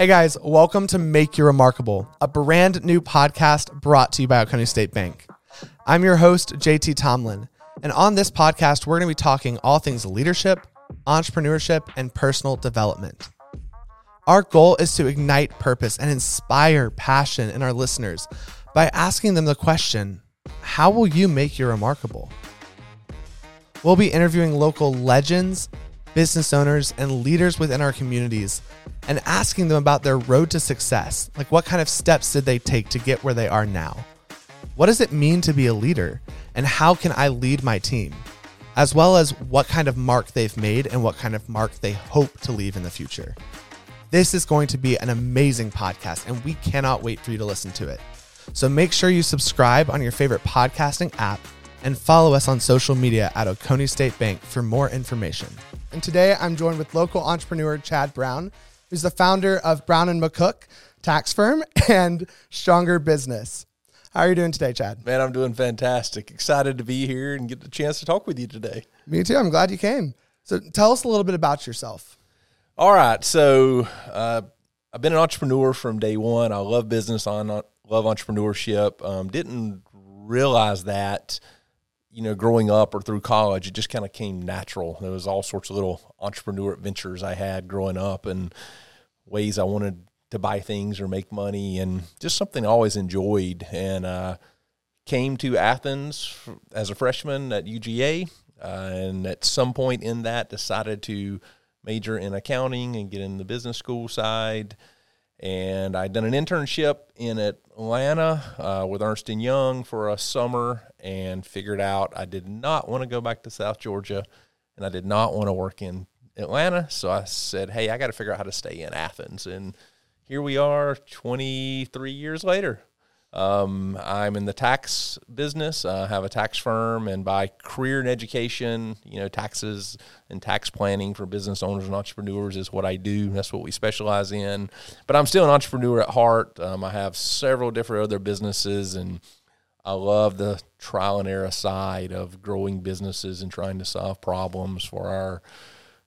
Hey guys, welcome to Make Your Remarkable, a brand new podcast brought to you by Oconee State Bank. I'm your host, JT Tomlin, and on this podcast, we're going to be talking all things leadership, entrepreneurship, and personal development. Our goal is to ignite purpose and inspire passion in our listeners by asking them the question How will you make you remarkable? We'll be interviewing local legends, business owners, and leaders within our communities and asking them about their road to success. Like, what kind of steps did they take to get where they are now? What does it mean to be a leader? And how can I lead my team? As well as what kind of mark they've made and what kind of mark they hope to leave in the future. This is going to be an amazing podcast, and we cannot wait for you to listen to it. So make sure you subscribe on your favorite podcasting app and follow us on social media at Oconee State Bank for more information. And today I'm joined with local entrepreneur Chad Brown, who's the founder of Brown and McCook tax firm and Stronger Business. How are you doing today, Chad? Man, I'm doing fantastic. Excited to be here and get the chance to talk with you today. Me too. I'm glad you came. So tell us a little bit about yourself. All right. So uh, I've been an entrepreneur from day one. I love business. I love entrepreneurship. Um, didn't realize that, you know, growing up or through college, it just kind of came natural. There was all sorts of little entrepreneur adventures I had growing up and ways I wanted to buy things or make money and just something I always enjoyed. And uh, came to Athens as a freshman at UGA. Uh, and at some point in that, decided to – major in accounting and get in the business school side. And I'd done an internship in Atlanta uh, with Ernst & Young for a summer and figured out I did not want to go back to South Georgia and I did not want to work in Atlanta. So I said, hey, I got to figure out how to stay in Athens. And here we are 23 years later. Um, I'm in the tax business. I have a tax firm, and by career and education, you know, taxes and tax planning for business owners and entrepreneurs is what I do. That's what we specialize in. But I'm still an entrepreneur at heart. Um, I have several different other businesses, and I love the trial and error side of growing businesses and trying to solve problems for our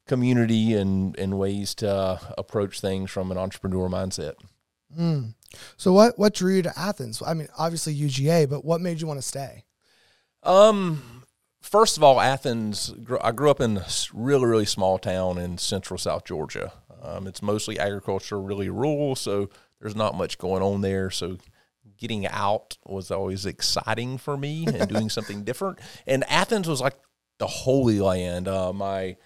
community and, and ways to approach things from an entrepreneur mindset. Mm. So what what drew you to Athens? I mean, obviously UGA, but what made you want to stay? Um, first of all, Athens. I grew up in a really really small town in central South Georgia. Um, it's mostly agriculture, really rural, so there's not much going on there. So getting out was always exciting for me and doing something different. And Athens was like the holy land. Uh, my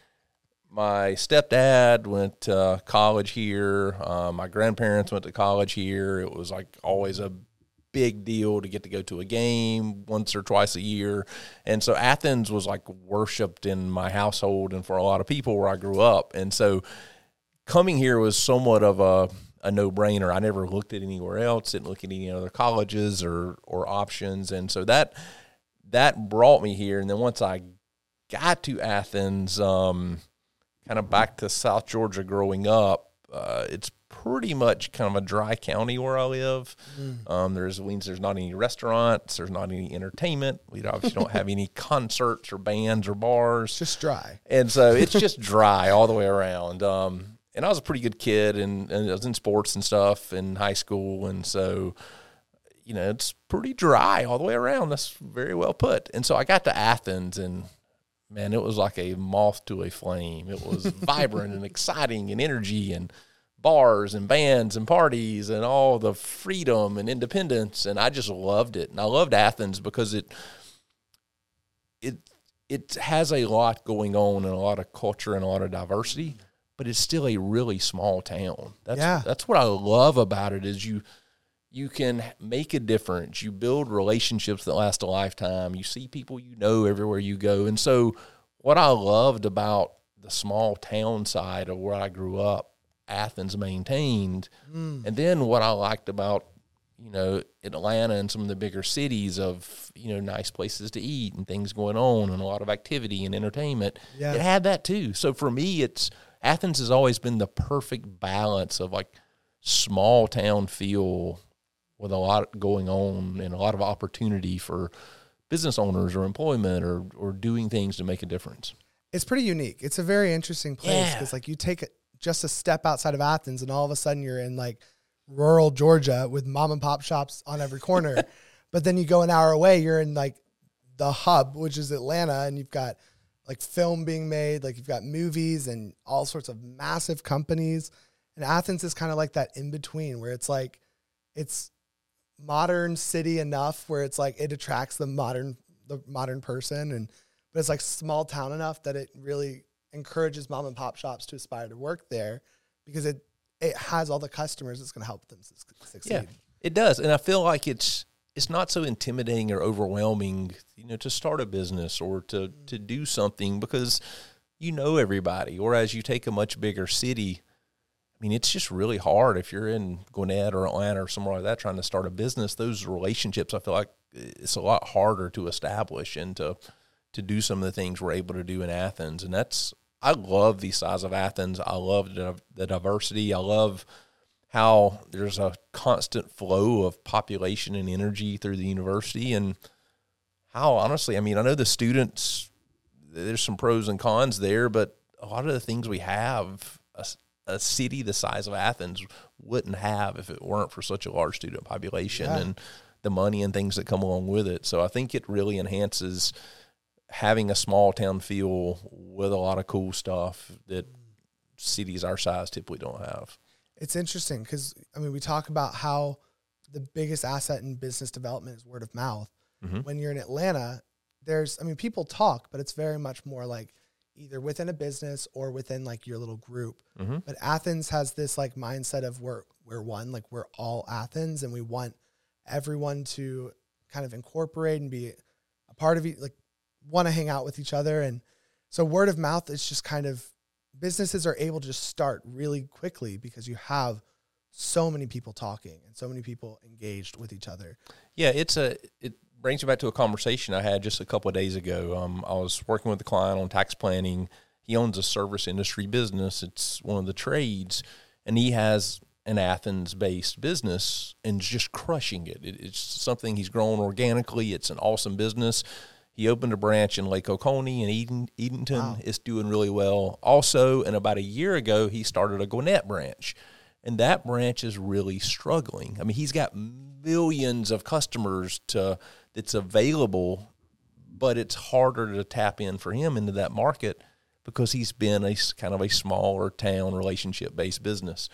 my stepdad went to college here. Uh, my grandparents went to college here. It was like always a big deal to get to go to a game once or twice a year. And so Athens was like worshiped in my household and for a lot of people where I grew up. And so coming here was somewhat of a, a no brainer. I never looked at anywhere else, didn't look at any other colleges or, or options. And so that, that brought me here. And then once I got to Athens, um, kind of back to South Georgia growing up, uh, it's pretty much kind of a dry county where I live. Mm. Um, there's means there's not any restaurants, there's not any entertainment. We obviously don't have any concerts or bands or bars. just dry, and so it's just dry all the way around. Um, and I was a pretty good kid, and, and I was in sports and stuff in high school, and so you know it's pretty dry all the way around. That's very well put. And so I got to Athens and man, it was like a moth to a flame. It was vibrant and exciting and energy and bars and bands and parties and all the freedom and independence and I just loved it. And I loved Athens because it it it has a lot going on and a lot of culture and a lot of diversity, but it's still a really small town. That's yeah. that's what I love about it is you you can make a difference. You build relationships that last a lifetime. You see people you know everywhere you go. And so, what I loved about the small town side of where I grew up, Athens maintained. Mm. And then what I liked about, you know, Atlanta and some of the bigger cities of, you know, nice places to eat and things going on and a lot of activity and entertainment. Yeah. It had that too. So for me, it's Athens has always been the perfect balance of like small town feel with a lot going on and a lot of opportunity for business owners or employment or or doing things to make a difference. It's pretty unique. It's a very interesting place because yeah. like you take just a step outside of Athens, and all of a sudden you're in like rural Georgia with mom and pop shops on every corner. but then you go an hour away, you're in like the hub, which is Atlanta, and you've got like film being made, like you've got movies and all sorts of massive companies. And Athens is kind of like that in between where it's like it's modern city enough where it's like it attracts the modern the modern person and but it's like small town enough that it really encourages mom and pop shops to aspire to work there because it it has all the customers that's going to help them succeed. Yeah, it does, and I feel like it's it's not so intimidating or overwhelming, you know, to start a business or to to do something because you know everybody. Or as you take a much bigger city, I mean, it's just really hard if you're in Gwinnett or Atlanta or somewhere like that trying to start a business. Those relationships, I feel like it's a lot harder to establish and to to do some of the things we're able to do in Athens. And that's I love the size of Athens. I love the, the diversity. I love how there's a constant flow of population and energy through the university and how honestly, I mean, I know the students there's some pros and cons there, but a lot of the things we have a, city the size of Athens wouldn't have if it weren't for such a large student population yeah. and the money and things that come along with it. So I think it really enhances having a small town feel with a lot of cool stuff that cities our size typically don't have. It's interesting because I mean we talk about how the biggest asset in business development is word of mouth. Mm-hmm. When you're in Atlanta, there's I mean people talk, but it's very much more like either within a business or within like your little group. Mm-hmm. But Athens has this like mindset of we're we're one, like we're all Athens, and we want everyone to kind of incorporate and be a part of it, like want to hang out with each other. And so word of mouth is just kind of businesses are able to just start really quickly because you have so many people talking and so many people engaged with each other. Yeah, it's a it brings me back to a conversation I had just a couple of days ago. Um, I was working with a client on tax planning. He owns a service industry business. It's one of the trades, and he has an Athens based business and is just crushing it. it. It's something he's grown organically. It's an awesome business. He opened a branch in Lake Oconee and Eden, Eatonton. Wow. It's doing really well. Also, and about a year ago, he started a Gwinnett branch, and that branch is really struggling. I mean, he's got millions of customers to that's available, but it's harder to tap in for him into that market because he's been a kind of a smaller town relationship based business,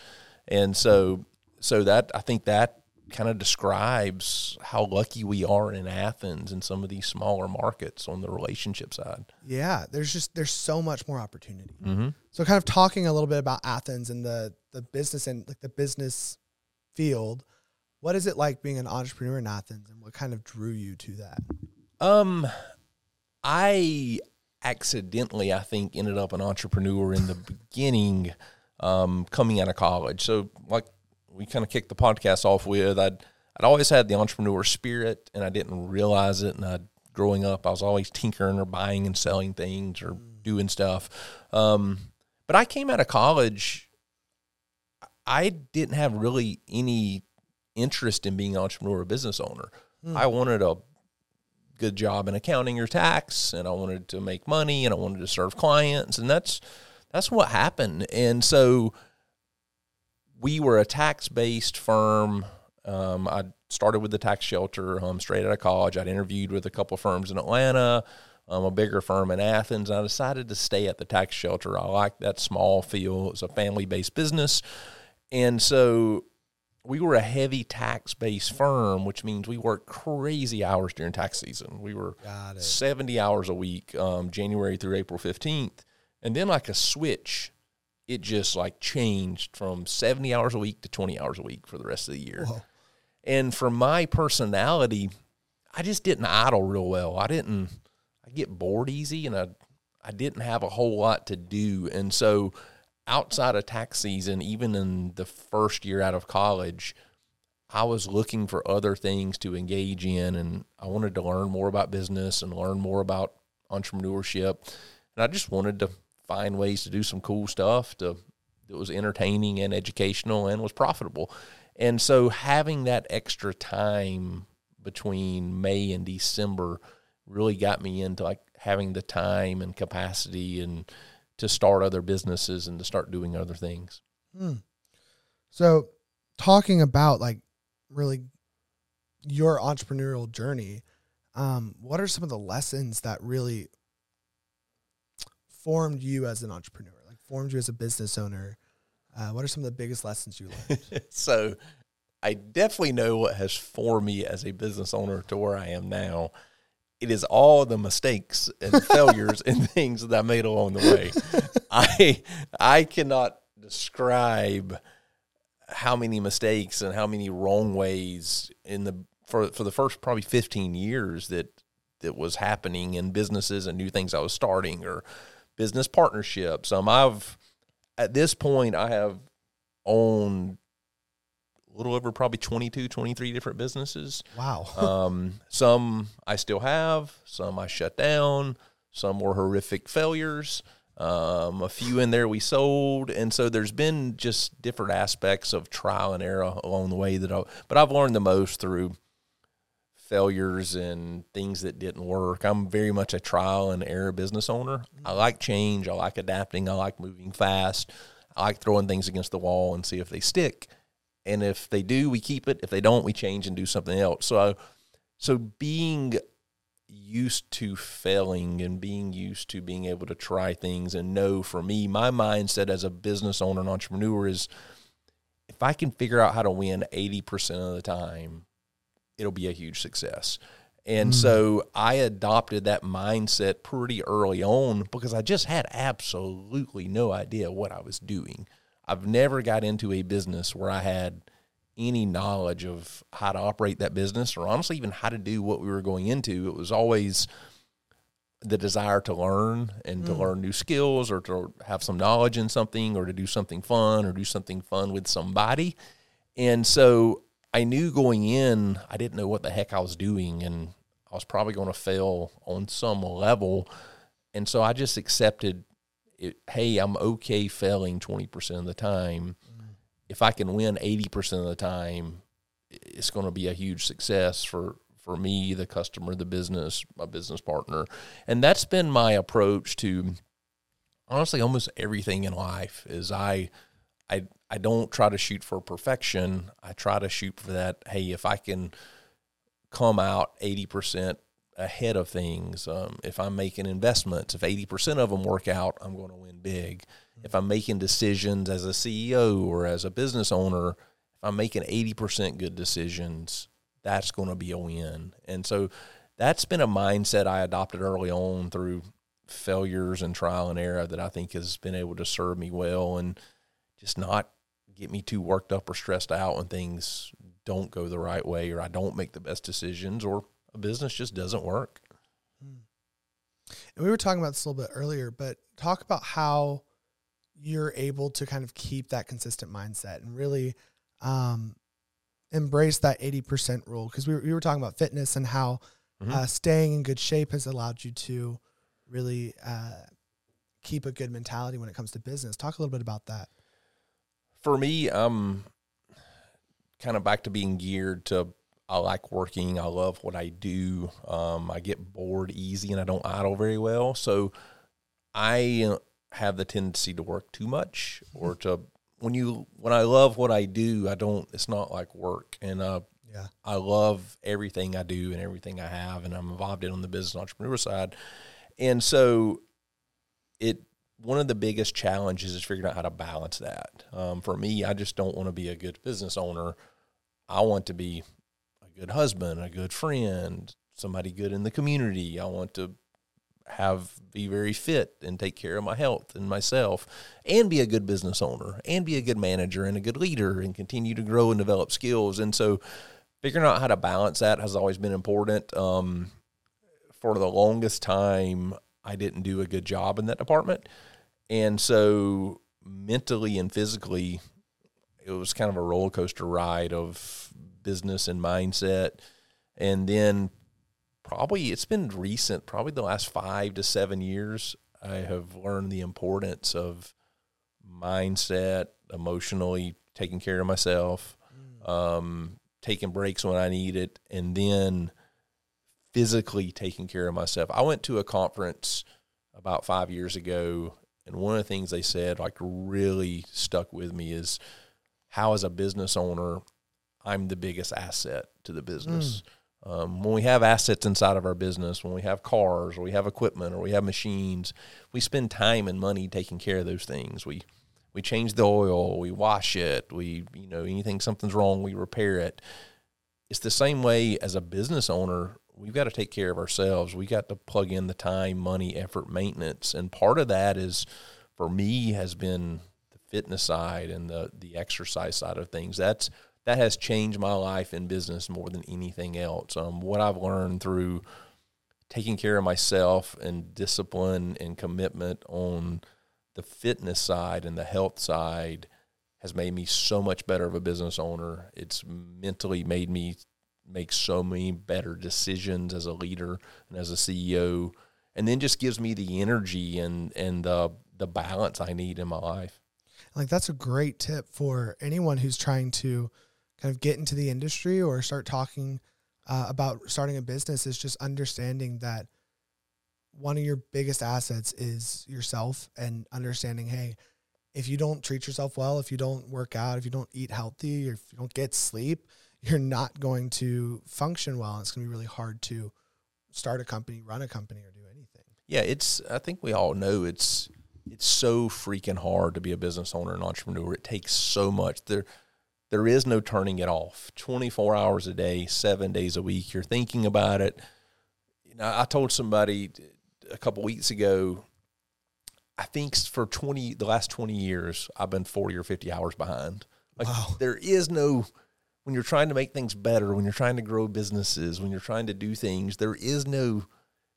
and so so that I think that kind of describes how lucky we are in Athens and some of these smaller markets on the relationship side. Yeah, there's just there's so much more opportunity. Mm-hmm. So, kind of talking a little bit about Athens and the the business and like the business field. What is it like being an entrepreneur in Athens, and what kind of drew you to that? Um, I accidentally, I think, ended up an entrepreneur in the beginning, um, coming out of college. So, like we kind of kicked the podcast off with I'd I'd always had the entrepreneur spirit, and I didn't realize it. And I, growing up, I was always tinkering or buying and selling things or doing stuff. Um, but I came out of college. I didn't have really any interest in being an entrepreneur or business owner. Hmm. I wanted a good job in accounting or tax, and I wanted to make money, and I wanted to serve clients, and that's that's what happened. And so we were a tax based firm. Um, I started with the tax shelter um, straight out of college. I'd interviewed with a couple of firms in Atlanta, um, a bigger firm in Athens. I decided to stay at the tax shelter. I like that small feel. It's a family based business. And so we were a heavy tax based firm, which means we worked crazy hours during tax season. We were 70 hours a week, um, January through April 15th. And then, like a switch, it just like changed from 70 hours a week to 20 hours a week for the rest of the year. Whoa. And for my personality, I just didn't idle real well. I didn't I get bored easy and I I didn't have a whole lot to do. And so outside of tax season, even in the first year out of college, I was looking for other things to engage in and I wanted to learn more about business and learn more about entrepreneurship. And I just wanted to find ways to do some cool stuff to that was entertaining and educational and was profitable. And so having that extra time between May and December really got me into like having the time and capacity and to start other businesses and to start doing other things. Hmm. So, talking about like really your entrepreneurial journey, um, what are some of the lessons that really formed you as an entrepreneur, like formed you as a business owner? Uh, what are some of the biggest lessons you learned? so, I definitely know what has formed me as a business owner to where I am now. It is all the mistakes and failures and things that I made along the way. I I cannot describe how many mistakes and how many wrong ways in the for for the first probably 15 years that that was happening in businesses and new things I was starting or business partnerships. Um, I've at this point I have owned a little over probably 22, 23 different businesses. Wow. um, some I still have, some I shut down, some were horrific failures. Um, a few in there we sold, and so there's been just different aspects of trial and error along the way that I. But I've learned the most through failures and things that didn't work. I'm very much a trial and error business owner. I like change. I like adapting. I like moving fast. I like throwing things against the wall and see if they stick. And if they do, we keep it. If they don't, we change and do something else. So, so being used to failing and being used to being able to try things and know for me, my mindset as a business owner and entrepreneur is if I can figure out how to win 80% of the time, it'll be a huge success. And mm. so I adopted that mindset pretty early on because I just had absolutely no idea what I was doing. I've never got into a business where I had any knowledge of how to operate that business or honestly even how to do what we were going into. It was always the desire to learn and mm. to learn new skills or to have some knowledge in something or to do something fun or do something fun with somebody. And so I knew going in, I didn't know what the heck I was doing and I was probably going to fail on some level. And so I just accepted it, hey, I'm okay failing 20% of the time mm-hmm. if I can win 80% of the time, it's going to be a huge success for, for me, the customer, the business, my business partner. And that's been my approach to honestly almost everything in life is I, I, I don't try to shoot for perfection. I try to shoot for that. Hey, if I can come out 80% ahead of things, um, if I'm making investments, if 80% of them work out, I'm going to win big if I'm making decisions as a CEO or as a business owner, if I'm making 80% good decisions, that's going to be a win. And so that's been a mindset I adopted early on through failures and trial and error that I think has been able to serve me well and just not get me too worked up or stressed out when things don't go the right way or I don't make the best decisions or a business just doesn't work. And we were talking about this a little bit earlier, but talk about how you're able to kind of keep that consistent mindset and really um, embrace that 80% rule. Because we, we were talking about fitness and how mm-hmm. uh, staying in good shape has allowed you to really uh, keep a good mentality when it comes to business. Talk a little bit about that. For me, I'm kind of back to being geared to I like working. I love what I do. Um, I get bored easy and I don't idle very well. So I have the tendency to work too much or to when you when I love what I do, I don't. It's not like work, and uh, yeah, I love everything I do and everything I have, and I'm involved in on the business entrepreneur side, and so it. One of the biggest challenges is figuring out how to balance that. Um, for me, I just don't want to be a good business owner. I want to be good husband, a good friend, somebody good in the community. I want to have be very fit and take care of my health and myself and be a good business owner and be a good manager and a good leader and continue to grow and develop skills. And so figuring out how to balance that has always been important. Um, for the longest time i didn't do a good job in that department. And so mentally and physically it was kind of a roller coaster ride of business and mindset and then probably it's been recent, probably the last five to seven years, I have learned the importance of mindset, emotionally taking care of myself, mm. um, taking breaks when I need it, and then physically taking care of myself. I went to a conference about five years ago, And one of the things they said, like, really stuck with me is how, as a business owner, I'm the biggest asset to the business. Mm. Um, when we have assets inside of our business, when we have cars or we have equipment or we have machines, we spend time and money taking care of those things. We we change the oil, we wash it, we you know anything something's wrong, we repair it. It's the same way as a business owner. We've got to take care of ourselves. We got to plug in the time, money, effort, maintenance, and part of that is for me has been the fitness side and the the exercise side of things. That's that has changed my life in business more than anything else. Um, what I've learned through taking care of myself and discipline and commitment on the fitness side and the health side has made me so much better of a business owner. It's mentally made me make so many better decisions as a leader and as a CEO, and then just gives me the energy and and the the balance I need in my life. Like that's a great tip for anyone who's trying to kind of get into the industry or start talking uh, about starting a business. Is just understanding that one of your biggest assets is yourself and understanding, hey, if you don't treat yourself well, if you don't work out, if you don't eat healthy, if you don't get sleep, you're not going to function well. And it's going to be really hard to start a company, run a company, or do anything. Yeah, it's. I think we all know it's it's so freaking hard to be a business owner and entrepreneur. It takes so much. There there is no turning it off. Twenty four hours a day, seven days a week. You're thinking about it. You know, I told somebody a couple weeks ago. I think for twenty the last twenty years, I've been forty or fifty hours behind. Like wow. there is no when you're trying to make things better, when you're trying to grow businesses, when you're trying to do things, there is no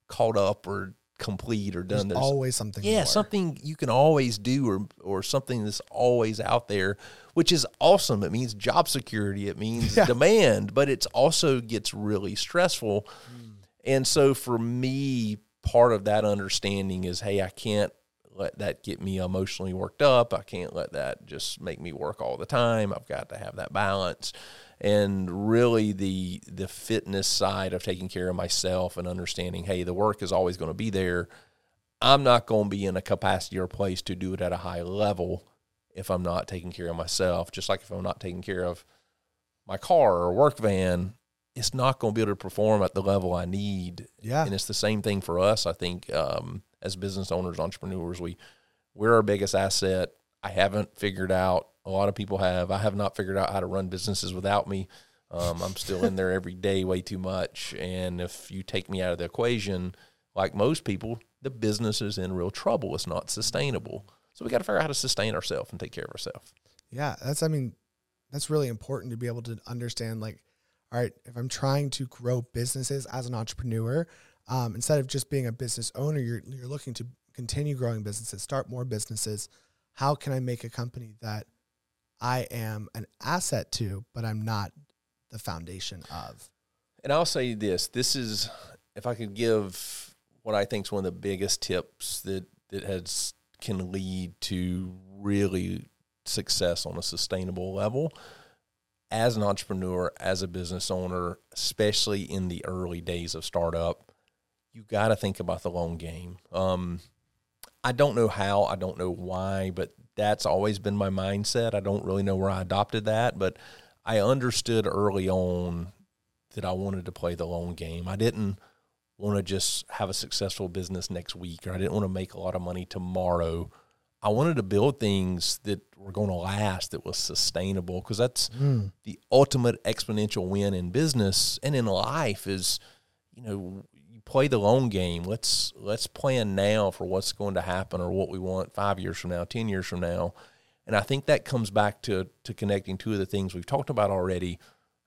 caught up or complete or done. There's, There's always something. Yeah, more. something you can always do, or or something that's always out there, which is awesome. It means job security. It means yeah. demand, but it also gets really stressful. Mm. And so for me, part of that understanding is, hey, I can't let that get me emotionally worked up. I can't let that just make me work all the time. I've got to have that balance. And really the the fitness side of taking care of myself and understanding, hey, the work is always going to be there. I'm not going to be in a capacity or place to do it at a high level if I'm not taking care of myself. Just like if I'm not taking care of my car or work van, it's not going to be able to perform at the level I need. Yeah. And it's the same thing for us. I think um, as business owners, entrepreneurs, we we're our biggest asset. I haven't figured out. A lot of people have. I have not figured out how to run businesses without me. Um, I'm still in there every day, way too much. And if you take me out of the equation, like most people, the business is in real trouble. It's not sustainable. So we got to figure out how to sustain ourselves and take care of ourselves. Yeah, that's. I mean, that's really important to be able to understand. Like, all right, if I'm trying to grow businesses as an entrepreneur, um, instead of just being a business owner, you're you're looking to continue growing businesses, start more businesses. How can I make a company that I am an asset to, but I'm not the foundation of? And I'll say this: this is if I could give what I think is one of the biggest tips that that has can lead to really success on a sustainable level as an entrepreneur, as a business owner, especially in the early days of startup, you got to think about the long game. Um, I don't know how, I don't know why, but that's always been my mindset. I don't really know where I adopted that, but I understood early on that I wanted to play the long game. I didn't want to just have a successful business next week, or I didn't want to make a lot of money tomorrow. I wanted to build things that were going to last, that was sustainable, because that's mm. the ultimate exponential win in business and in life. Is you know play the long game. Let's let's plan now for what's going to happen or what we want five years from now, ten years from now, and I think that comes back to to connecting two of the things we've talked about already: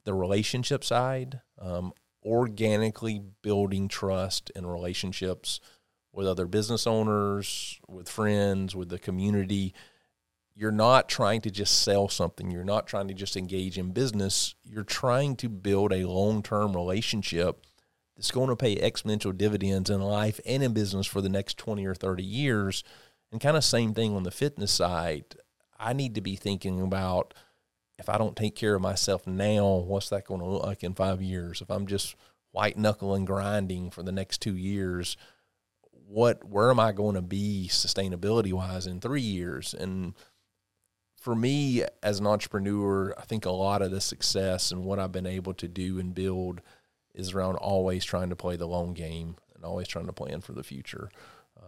the relationship side, um, organically building trust and relationships with other business owners, with friends, with the community. You're not trying to just sell something. You're not trying to just engage in business. You're trying to build a long term relationship that's going to pay exponential dividends in life and in business for the next 20 or 30 years. And kind of same thing on the fitness side. I need to be thinking about if I don't take care of myself now, what's that going to look like in five years? If I'm just white knuckling grinding for the next two years, what where am I going to be sustainability wise in three years? And for me as an entrepreneur, I think a lot of the success and what I've been able to do and build is around always trying to play the long game and always trying to plan for the future,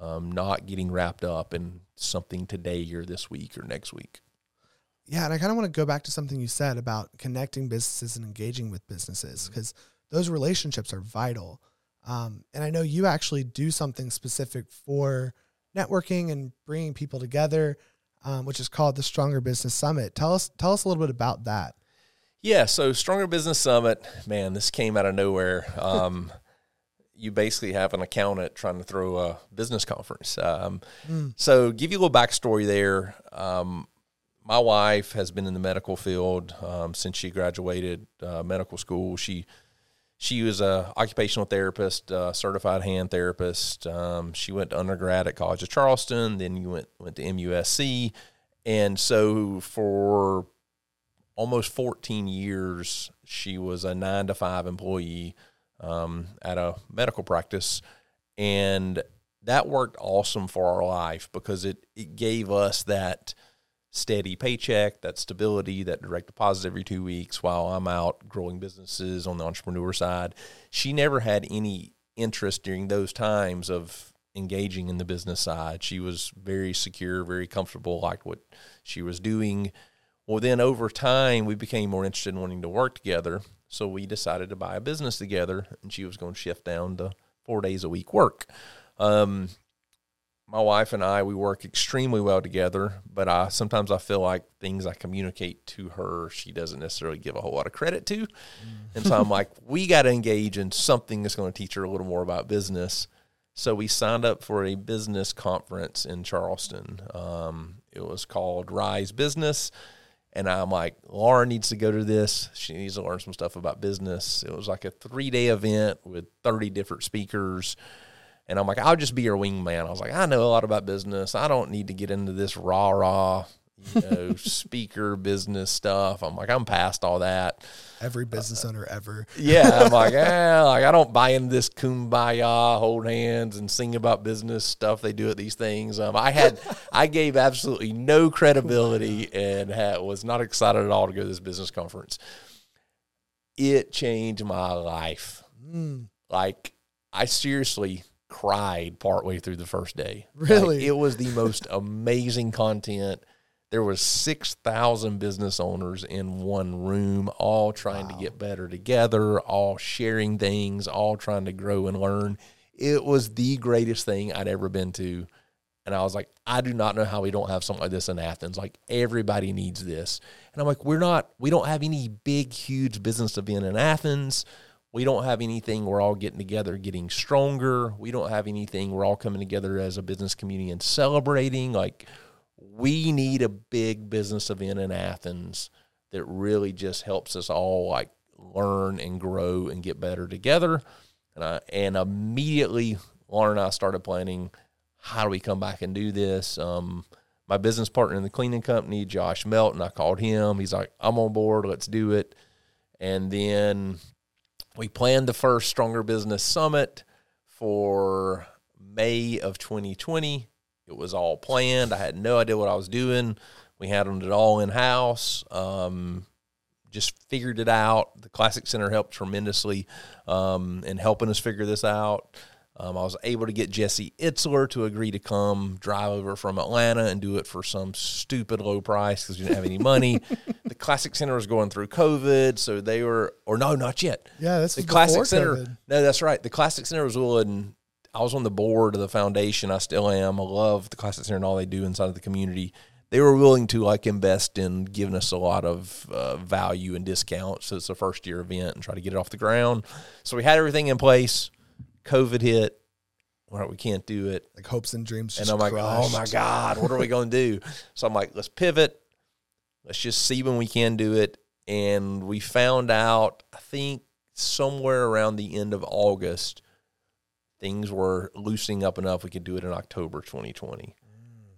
um, not getting wrapped up in something today or this week or next week. Yeah, and I kind of want to go back to something you said about connecting businesses and engaging with businesses because mm-hmm. those relationships are vital. Um, and I know you actually do something specific for networking and bringing people together, um, which is called the Stronger Business Summit. Tell us tell us a little bit about that. Yeah, so Stronger Business Summit, man, this came out of nowhere. Um, you basically have an accountant trying to throw a business conference. Um, mm. So, give you a little backstory there. Um, my wife has been in the medical field um, since she graduated uh, medical school. She she was a occupational therapist, uh, certified hand therapist. Um, she went to undergrad at College of Charleston. Then you went went to MUSC, and so for almost 14 years, she was a nine to five employee um, at a medical practice, and that worked awesome for our life because it it gave us that steady paycheck, that stability, that direct deposit every two weeks while I'm out growing businesses on the entrepreneur side. She never had any interest during those times of engaging in the business side. She was very secure, very comfortable, liked what she was doing. Well, then over time, we became more interested in wanting to work together. So we decided to buy a business together, and she was going to shift down to four days a week work. Um, my wife and I we work extremely well together, but I sometimes I feel like things I communicate to her she doesn't necessarily give a whole lot of credit to. Mm. And so I'm like, we got to engage in something that's going to teach her a little more about business. So we signed up for a business conference in Charleston. Um, it was called Rise Business. And I'm like, Laura needs to go to this. She needs to learn some stuff about business. It was like a three day event with 30 different speakers. And I'm like, I'll just be your wingman. I was like, I know a lot about business. I don't need to get into this rah rah, you know, speaker business stuff. I'm like, I'm past all that. Every business uh, owner ever. yeah. I'm like, eh, like I don't buy into this kumbaya, hold hands and sing about business stuff they do at these things. Um, I had, I gave absolutely no credibility and had, was not excited at all to go to this business conference. It changed my life. Mm. Like, I seriously cried partway through the first day. Really? Like, it was the most amazing content. There was 6,000 business owners in one room, all trying wow. to get better together, all sharing things, all trying to grow and learn. It was the greatest thing I'd ever been to. And I was like, I do not know how we don't have something like this in Athens. Like everybody needs this. And I'm like, we're not, we don't have any big, huge business event in Athens. We don't have anything we're all getting together, getting stronger. We don't have anything we're all coming together as a business community and celebrating. Like, we need a big business event in Athens that really just helps us all like learn and grow and get better together. And I and immediately Lauren and I started planning how do we come back and do this. Um, my business partner in the cleaning company, Josh Melton, I called him. He's like, I'm on board. Let's do it. And then we planned the first Stronger Business Summit for May of 2020. It was all planned. I had no idea what I was doing. We had it all in house. Um, just figured it out. The Classic Center helped tremendously um, in helping us figure this out. Um, I was able to get Jesse Itzler to agree to come drive over from Atlanta and do it for some stupid low price because we didn't have any money. the Classic Center was going through COVID, so they were, or no, not yet. Yeah, that's the Classic Center. COVID. No, that's right. The Classic Center was willing. I was on the board of the foundation. I still am. I love the Classic Center and all they do inside of the community. They were willing to like invest in giving us a lot of uh, value and discounts. So it's a first year event and try to get it off the ground. So we had everything in place COVID hit. Well, we can't do it. Like hopes and dreams. and I'm like, oh my God, what are we going to do? So I'm like, let's pivot. Let's just see when we can do it. And we found out, I think somewhere around the end of August, things were loosening up enough we could do it in October 2020. Mm.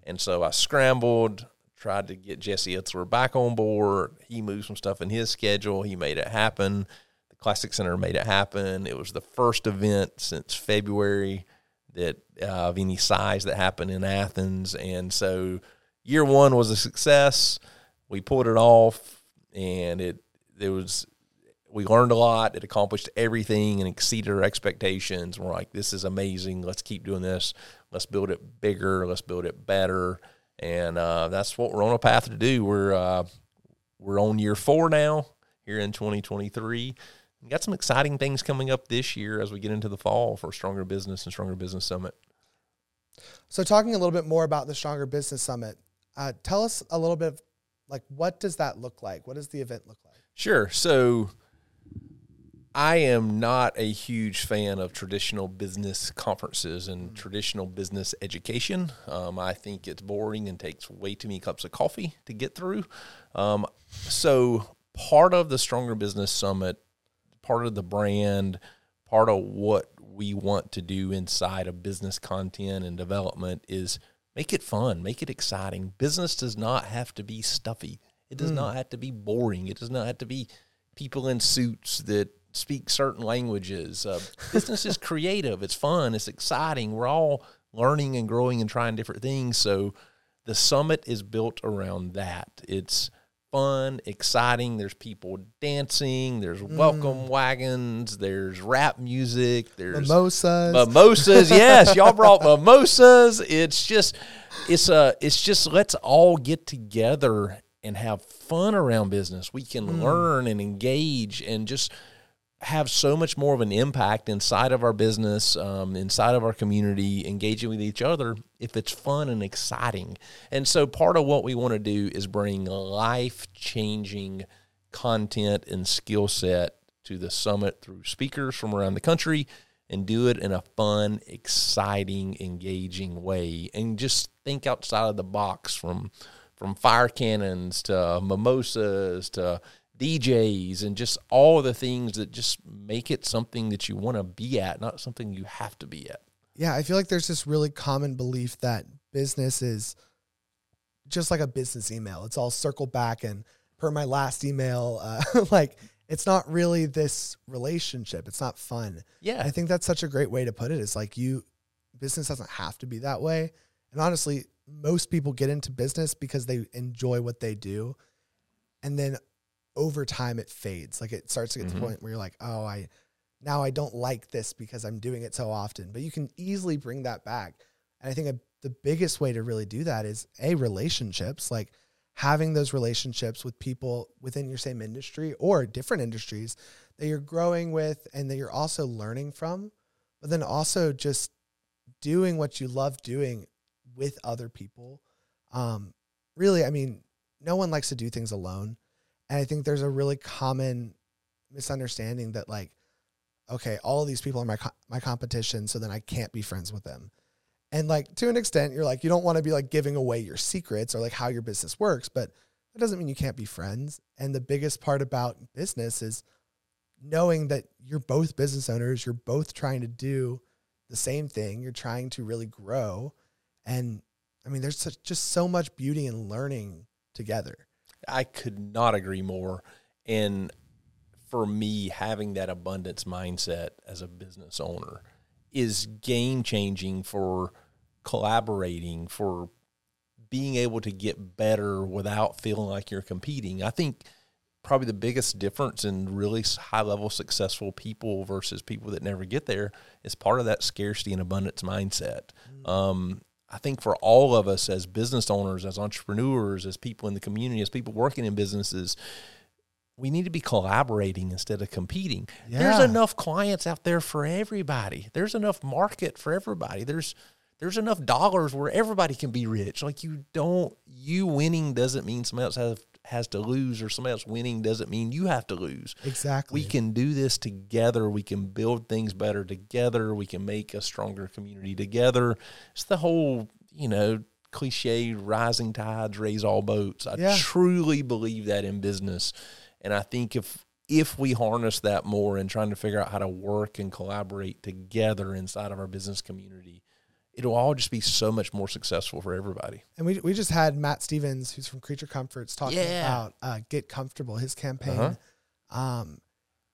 And so I scrambled, tried to get Jesse Itzler back on board. He moved some stuff in his schedule. He made it happen. The Classic Center made it happen. It was the first event since February that uh, of any size that happened in Athens. And so year one was a success. We pulled it off, and it it was we learned a lot. It accomplished everything and exceeded our expectations. We're like, this is amazing. Let's keep doing this. Let's build it bigger. Let's build it better. And uh, that's what we're on a path to do. We're uh, we're on year four now here in 2023. We got some exciting things coming up this year as we get into the fall for Stronger Business and Stronger Business Summit. So, talking a little bit more about the Stronger Business Summit, uh, tell us a little bit of like what does that look like? What does the event look like? Sure. So, I am not a huge fan of traditional business conferences and mm-hmm. traditional business education. Um, I think it's boring and takes way too many cups of coffee to get through. Um, so, part of the Stronger Business Summit part of the brand, part of what we want to do inside of business content and development is make it fun, make it exciting. Business does not have to be stuffy. It does mm. not have to be boring. It does not have to be people in suits that speak certain languages. Uh, business is creative. It's fun. It's exciting. We're all learning and growing and trying different things. So the summit is built around that. It's fun, exciting. There's people dancing. There's welcome mm. wagons. There's rap music. There's mimosas. Mimosas. yes, y'all brought mimosas. It's just, it's a, uh, it's just let's all get together and have fun around business. We can mm. learn and engage and just have so much more of an impact inside of our business, um, inside of our community, engaging with each other if it's fun and exciting. And so, part of what we want to do is bring life changing content and skill set to the summit through speakers from around the country and do it in a fun, exciting, engaging way. And just think outside of the box from from fire cannons to mimosas to DJs and just all the things that just make it something that you want to be at, not something you have to be at. Yeah, I feel like there's this really common belief that business is just like a business email. It's all circle back and per my last email, uh, like it's not really this relationship. It's not fun. Yeah. I think that's such a great way to put it. it. Is like you business doesn't have to be that way. And honestly, most people get into business because they enjoy what they do. And then over time it fades. Like it starts to get mm-hmm. to the mm-hmm. point where you're like, oh, I now I don't like this because I'm doing it so often. But you can easily bring that back. And I think a, the biggest way to really do that is a relationships, like having those relationships with people within your same industry or different industries that you're growing with and that you're also learning from, but then also just doing what you love doing with other people. Um, really, I mean, no one likes to do things alone. And I think there's a really common misunderstanding that like, okay, all these people are my co- my competition, so then I can't be friends with them. And like to an extent, you're like you don't want to be like giving away your secrets or like how your business works, but that doesn't mean you can't be friends. And the biggest part about business is knowing that you're both business owners, you're both trying to do the same thing, you're trying to really grow. And I mean, there's such, just so much beauty in learning together. I could not agree more. And for me, having that abundance mindset as a business owner is game changing for collaborating, for being able to get better without feeling like you're competing. I think probably the biggest difference in really high level successful people versus people that never get there is part of that scarcity and abundance mindset. Mm-hmm. Um, I think for all of us as business owners, as entrepreneurs, as people in the community, as people working in businesses, we need to be collaborating instead of competing. Yeah. There's enough clients out there for everybody. There's enough market for everybody. There's there's enough dollars where everybody can be rich. Like you don't you winning doesn't mean somebody else has has to lose or somebody else winning doesn't mean you have to lose. Exactly. We can do this together. We can build things better together. We can make a stronger community together. It's the whole, you know, cliche rising tides raise all boats. I yeah. truly believe that in business. And I think if if we harness that more and trying to figure out how to work and collaborate together inside of our business community, it'll all just be so much more successful for everybody. And we, we just had Matt Stevens, who's from Creature Comforts, talking yeah. about uh, Get Comfortable, his campaign. Uh-huh. Um,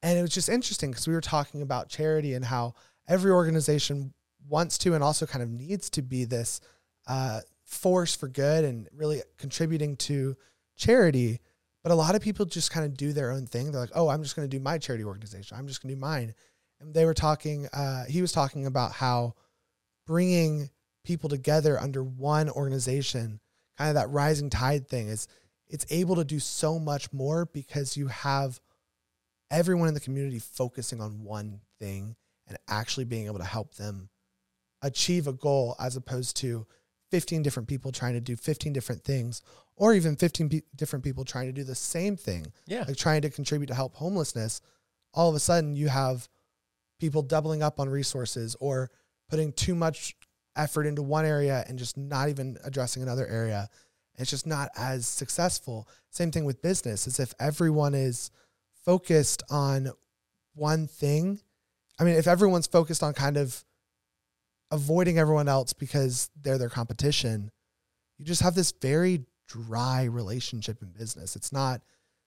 and it was just interesting because we were talking about charity and how every organization wants to and also kind of needs to be this uh, force for good and really contributing to charity. But a lot of people just kind of do their own thing. They're like, oh, I'm just going to do my charity organization. I'm just going to do mine. And they were talking, uh, he was talking about how bringing people together under one organization, kind of that rising tide thing, is it's able to do so much more because you have everyone in the community focusing on one thing and actually being able to help them achieve a goal as opposed to 15 different people trying to do 15 different things or even 15 pe- different people trying to do the same thing Yeah. like trying to contribute to help homelessness all of a sudden you have people doubling up on resources or putting too much effort into one area and just not even addressing another area. It's just not as successful. Same thing with business. As if everyone is focused on one thing. I mean if everyone's focused on kind of avoiding everyone else because they're their competition you just have this very dry relationship in business. It's not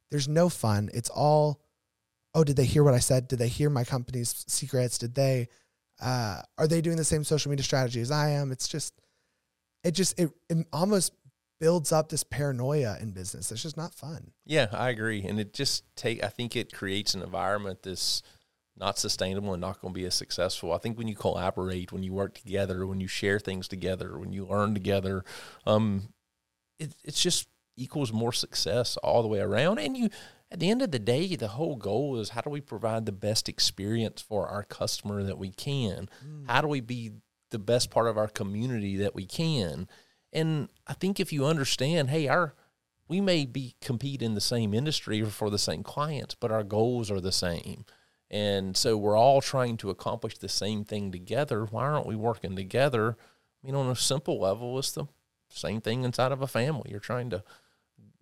there's no fun. It's all oh did they hear what i said? Did they hear my company's secrets? Did they uh, are they doing the same social media strategy as i am it's just it just it, it almost builds up this paranoia in business it's just not fun Yeah, I agree, and it just take. I think it creates an environment that's not sustainable and not going to be as successful. I think when you collaborate, when you work together, when you share things together, when you learn together, um, it it's just equals more success all the way around. And you, at the end of the day, the whole goal is how do we provide the best experience for our customer that we can? Hmm. How do we be the best part of our community that we can? And I think if you understand, hey, our we may be compete in the same industry or for the same clients, but our goals are the same. And so we're all trying to accomplish the same thing together. Why aren't we working together? I mean, on a simple level, it's the same thing inside of a family. You're trying to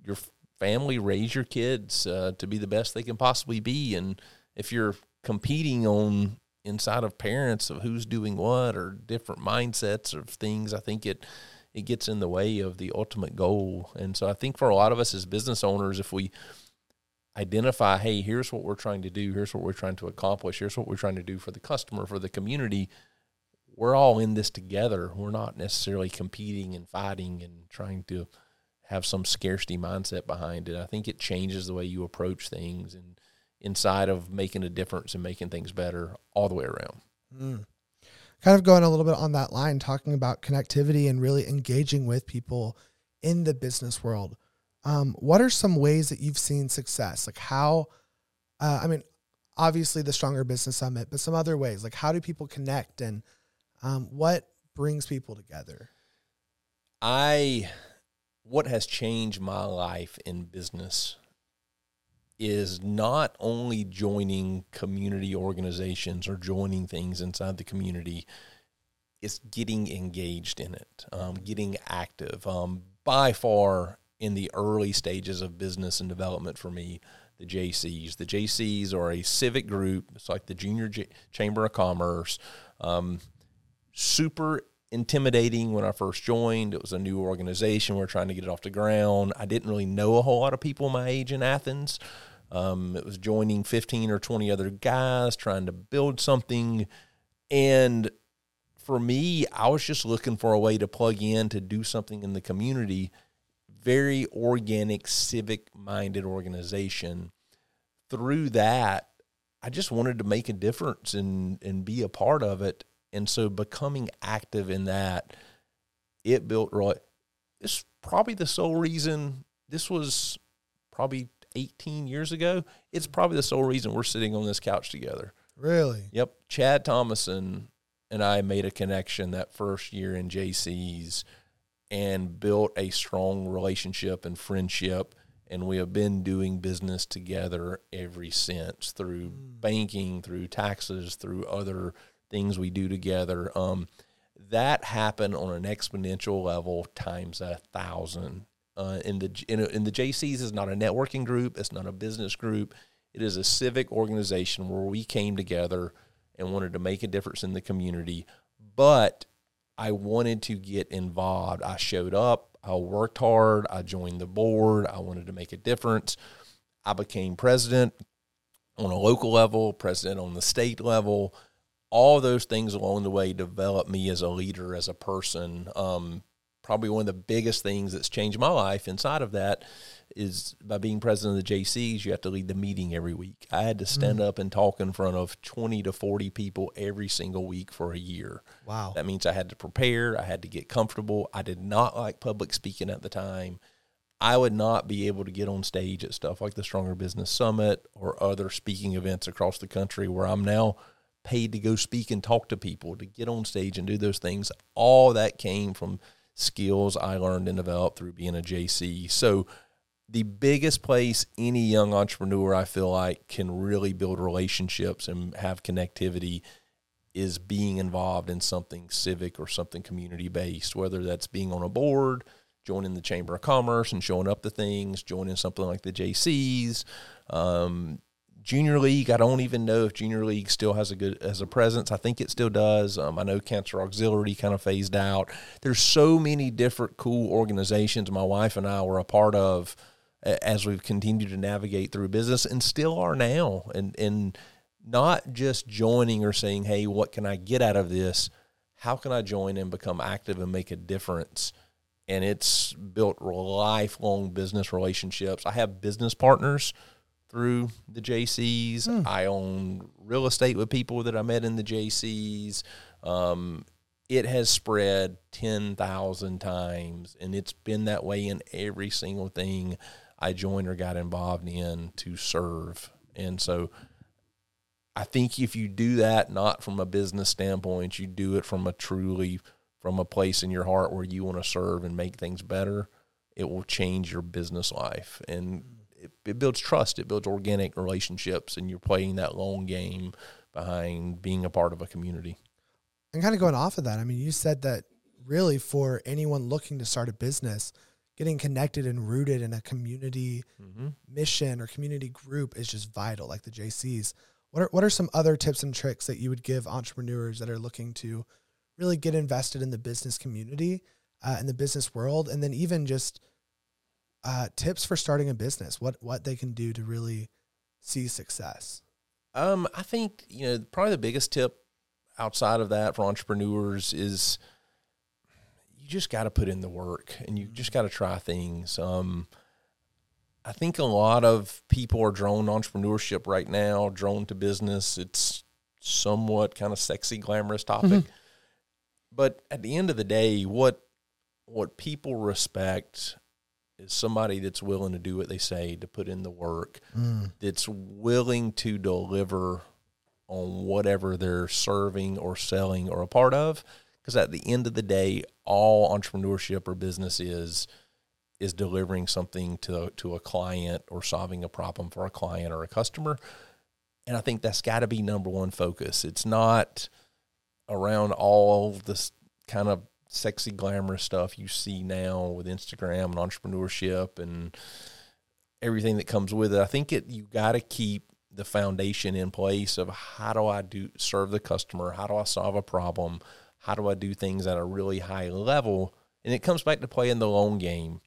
your family raise your kids uh, to be the best they can possibly be, and if you're competing on inside of parents of who's doing what or different mindsets of things, I think it it gets in the way of the ultimate goal. And so I think for a lot of us as business owners, if we identify, hey, here's what we're trying to do, here's what we're trying to accomplish, here's what we're trying to do for the customer, for the community, we're all in this together. We're not necessarily competing and fighting and trying to have some scarcity mindset behind it. I think it changes the way you approach things and inside of making a difference and making things better all the way around. Mm. Kind of going a little bit on that line, talking about connectivity and really engaging with people in the business world. Um, what are some ways that you've seen success? Like how, uh, I mean, obviously the Stronger Business Summit, but some other ways. Like how do people connect and um, what brings people together? I what has changed my life in business is not only joining community organizations or joining things inside the community, it's getting engaged in it, um, getting active. Um, by far, in the early stages of business and development for me, the Jaycees. The Jaycees are a civic group. It's like the Junior J- Chamber of Commerce. Um, super intimidating when I first joined. It was a new organization. We are trying to get it off the ground. I didn't really know a whole lot of people my age in Athens. Um, it was joining 15 or 20 other guys trying to build something. And for me, I was just looking for a way to plug in to do something in the community. Very organic, civic minded organization. Through that, I just wanted to make a difference and, and be a part of it and so becoming active in that it built really it's probably the sole reason this was probably 18 years ago. It's probably the sole reason we're sitting on this couch together. Really? yep. Chad thomason and i made a connection that first year in Jaycees and built a strong relationship and friendship and we have been doing business together ever since through hmm. banking through taxes through other things we do together. Um, that happened on an exponential level times a thousand. Uh, in the in, in the Jaycees is not a networking group. It's not a business group. It is a civic organization where we came together and wanted to make a difference in the community. But I wanted to get involved. I showed up. I worked hard. I joined the board. I wanted to make a difference. I became president on a local level, president on the state level all those things along the way develop me as a leader, as a person. Um, probably one of the biggest things that's changed my life inside of that is by being president of the Jaycees, you have to lead the meeting every week. I had to stand mm. up and talk in front of 20 to 40 people every single week for a year. Wow. That means I had to prepare, I had to get comfortable. I did not like public speaking at the time. I would not be able to get on stage at stuff like the Stronger Business Summit or other speaking events across the country where I'm now paid to go speak and talk to people, to get on stage and do those things. All that came from skills I learned and developed through being a Jaycee. So, the biggest place any young entrepreneur I feel like can really build relationships and have connectivity is being involved in something civic or something community based, whether that's being on a board, joining the Chamber of Commerce and showing up to things, joining something like the Jaycees, um, Junior League, I don't even know if Junior League still has a good as a presence. I think it still does. Um, I know Cancer Auxiliary kind of phased out. There's so many different cool organizations my wife and I were a part of as we've continued to navigate through business and still are now. And and not just joining or saying, "Hey, what can I get out of this?" How can I join and become active and make a difference? And it's built lifelong business relationships. I have business partners through the Jaycees. Mm. I own real estate with people that I met in the Jaycees. Um, it has spread 10,000 times, and it's been that way in every single thing I joined or got involved in to serve. And so I think if you do that, not from a business standpoint, you do it from a truly from a place in your heart where you want to serve and make things better, it will change your business life. And it, it builds trust, it builds organic relationships, and you're playing that long game behind being a part of a community. And kind of going off of that, I mean, you said that really for anyone looking to start a business, getting connected and rooted in a community mm-hmm. mission or community group is just vital, like the Jaycees. What are what are some other tips and tricks that you would give entrepreneurs that are looking to really get invested in the business community, uh, in the business world, and then even just uh, tips for starting a business, what what they can do to really see success. Um, I think you know probably the biggest tip outside of that for entrepreneurs is you just got to put in the work and you just got to try things. Um, I think a lot of people are drawn to entrepreneurship right now, drawn to business. It's somewhat kind of sexy, glamorous topic. Mm-hmm. But at the end of the day, what what people respect is somebody that's willing to do what they say, to put in the work, mm. that's willing to deliver on whatever they're serving or selling or a part of. Because at the end of the day, all entrepreneurship or business is is delivering something to to a client or solving a problem for a client or a customer. And I think that's got to be number one focus. It's not around all this kind of sexy glamorous stuff you see now with Instagram and entrepreneurship and everything that comes with it. I think it you got to keep the foundation in place of how do I do serve the customer? How do I solve a problem? How do I do things at a really high level? And it comes back to playing the long game.